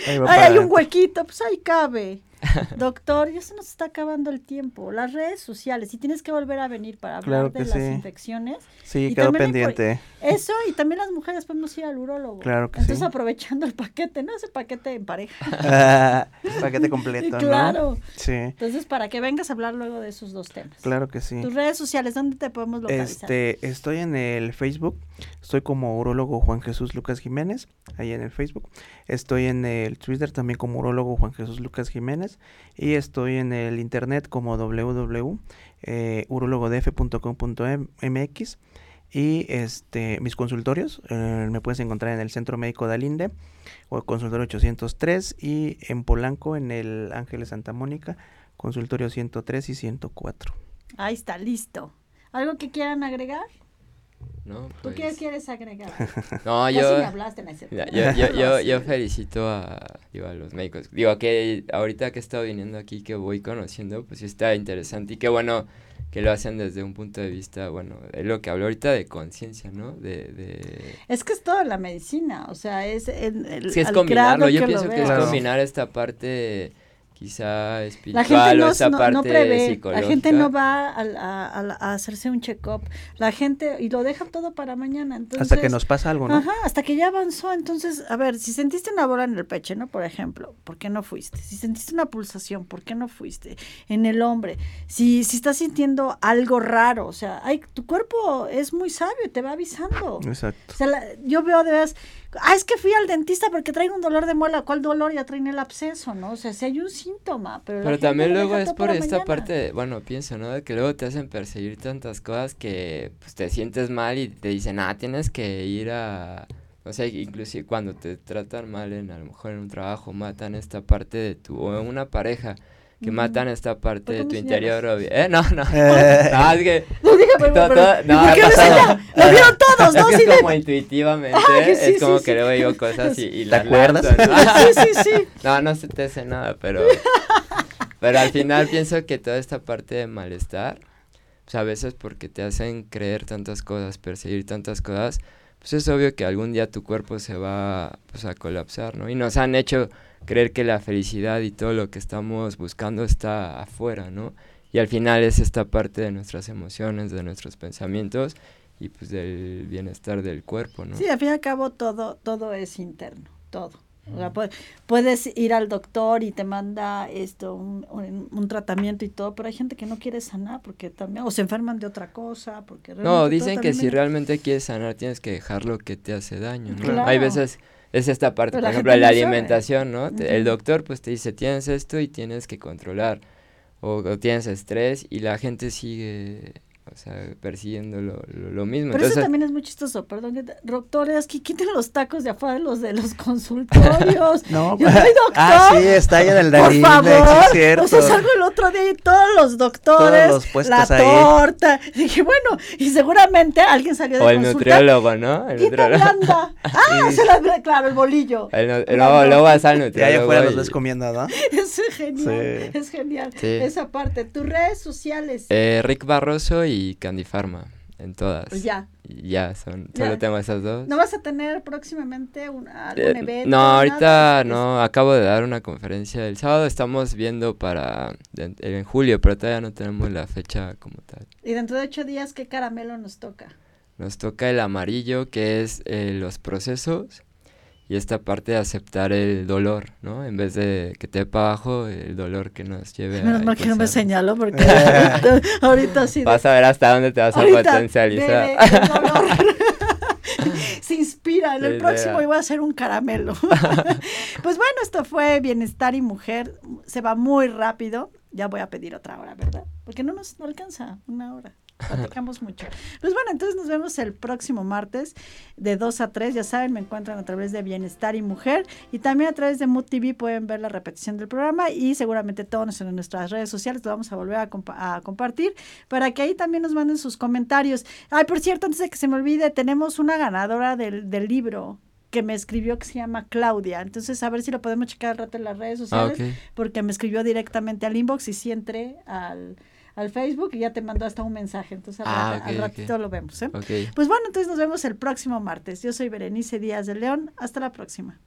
Ay, hay un huequito, pues ahí cabe. Doctor, ya se nos está acabando el tiempo. Las redes sociales, y tienes que volver a venir para hablar de las infecciones. Sí, quedó pendiente. Eso, y también las mujeres podemos ir al urólogo. Claro que Entonces, aprovechando el paquete, ¿no? Ese paquete en pareja. paquete completo, claro. Sí. Entonces, para que vengas a hablar luego de esos dos temas. Claro que sí. Tus redes sociales, ¿dónde te podemos localizar? Este, estoy en el Facebook, estoy como urólogo Juan Jesús Lucas Jiménez, ahí en el Facebook. Estoy en el Twitter también como urólogo Juan Jesús Lucas Jiménez y estoy en el internet como www.urologodf.com.mx y este mis consultorios eh, me puedes encontrar en el Centro Médico de Alinde o el consultorio 803 y en Polanco en el Ángeles Santa Mónica consultorio 103 y 104. Ahí está, listo. ¿Algo que quieran agregar? No, ¿Tú qué pues quieres agregar? No, yo, yo, yo, felicito a, a los médicos. Digo, que ahorita que he estado viniendo aquí, que voy conociendo, pues está interesante y qué bueno que lo hacen desde un punto de vista, bueno, es lo que hablo ahorita de conciencia, ¿no? De, de... Es que es toda la medicina, o sea, es... El, sí, es combinarlo, yo pienso que es combinar esta parte quizá La espiritual gente no, o esa no- parte no prevé, la gente no va a, a- a- a hacerse un check-up, la gente, y lo dejan todo para mañana, entonces... Hasta que nos pasa algo, ¿no? Ajá, hasta que ya avanzó. Entonces, a ver, si sentiste una bola en el pecho, ¿no? Por ejemplo, ¿por qué no fuiste? Si sentiste una pulsación, ¿por qué no fuiste? En el hombre, si, si estás sintiendo algo raro, o sea, hay, tu cuerpo es muy sabio te va avisando. Exacto. O sea, la- yo veo de veras, ah, es que fui al dentista porque traigo un dolor de muela. ¿Cuál dolor? Ya traen el absceso, ¿no? O sea, si hay un síntoma, pero. también luego es por esta mañana. parte, de- bueno, pienso, ¿no? De que luego te hacen perseguir tantas cosas que pues te sientes mal y te dicen, ah, tienes que ir a, o sea, inclusive cuando te tratan mal en, a lo mejor en un trabajo, matan esta parte de tu, o en una pareja, que matan esta parte ¿Por qué de tu interior, obvio. ¿Eh? No, no, Eh. no, es que... No, dígame, to- pero- to- no, ¿por qué? Lo vieron todos, Es ¿no? que Sí, es como intuitivamente, Ay, sí, es como sí, que sí. luego digo cosas y, y ¿Te las acuerdas? lanzo, ¿no? Sí, sí, sí. No, no se te hace nada, pero, pero al final pienso que toda esta parte de malestar, pues a veces porque te hacen creer tantas cosas, perseguir tantas cosas, pues es obvio que algún día tu cuerpo se va pues, a colapsar, ¿no? Y nos han hecho creer que la felicidad y todo lo que estamos buscando está afuera, ¿no? Y al final es esta parte de nuestras emociones, de nuestros pensamientos y pues del bienestar del cuerpo, ¿no? Sí, al fin y al cabo todo, todo es interno, todo. O sea, pu- puedes ir al doctor y te manda esto, un, un- un tratamiento y todo, pero hay gente que no quiere sanar porque también, o se enferman de otra cosa, porque No, dicen que si realmente quieres sanar tienes que dejar lo que te hace daño, ¿no? Claro. Hay veces es esta parte, por ejemplo, la alimentación, ¿no? El doctor pues te dice, tienes esto y tienes que controlar, o, o tienes estrés y la gente sigue, sea, persiguiendo lo, lo, lo mismo. Pero eso Entonces, también es muy chistoso, perdón, que doctores, que quiten los tacos de afuera de los de los consultorios. No, Yo soy doctor. Ah, sí, está ahí en el Por Darín, favor, es cierto. o sea, salgo el otro día y todos los doctores, Todos los puestos la ahí. torta, dije, bueno, y seguramente alguien salió de o el consulta, nutriólogo, ¿no? El ¿Qué tan nutriólogo. blanda? Ah, se la, claro, el bolillo. El Blando. no, luego vas al Y allá nutriólogo. afuera los y- ves comiendo, ¿no? Es genial, Sí. es genial. Sí. Esa parte, tus redes sociales. Eh, Rick Barroso y Candy Pharma, en todas. Pues ya. Ya, son, Ya. solo tengo esas dos. ¿No vas a tener próximamente un, algún Eh, evento? no, nada? ahorita Es- no, acabo de dar una conferencia el sábado, estamos viendo para en, en julio, pero todavía no tenemos la fecha como tal. Y dentro de ocho días, ¿qué caramelo nos toca? Nos toca el amarillo, que es eh, los procesos, y esta parte de aceptar el dolor, ¿no? En vez de que te abajo, el dolor que nos lleve Menos a mal que no me señaló porque ahorita, ahorita sí. Vas a ver hasta dónde te vas a potencializar. de- de- de dolor. Se inspira, en el próximo iba a hacer un caramelo. pues bueno, esto fue Bienestar y Mujer. Se va muy rápido. Ya voy a pedir otra hora, ¿verdad? Porque no nos no alcanza una hora. Platicamos mucho. Pues bueno, entonces nos vemos el próximo martes de 2 a 3. Ya saben, me encuentran a través de Bienestar y Mujer. Y también a través de Mood TV pueden ver la repetición del programa. Y seguramente todos en nuestras redes sociales lo vamos a volver a, compa- a compartir para que ahí también nos manden sus comentarios. Ay, por cierto, antes de que se me olvide, tenemos una ganadora del, del libro que me escribió que se llama Claudia. Entonces, a ver si lo podemos checar al rato en las redes Ah, sociales, ok. porque me escribió directamente al inbox y sí entré al, al Facebook y ya te mandó hasta un mensaje. Entonces, al, Ah, al ok. ratito lo vemos. ¿eh? Pues bueno, entonces nos vemos el próximo martes. Yo soy Berenice Díaz de León. Hasta la próxima.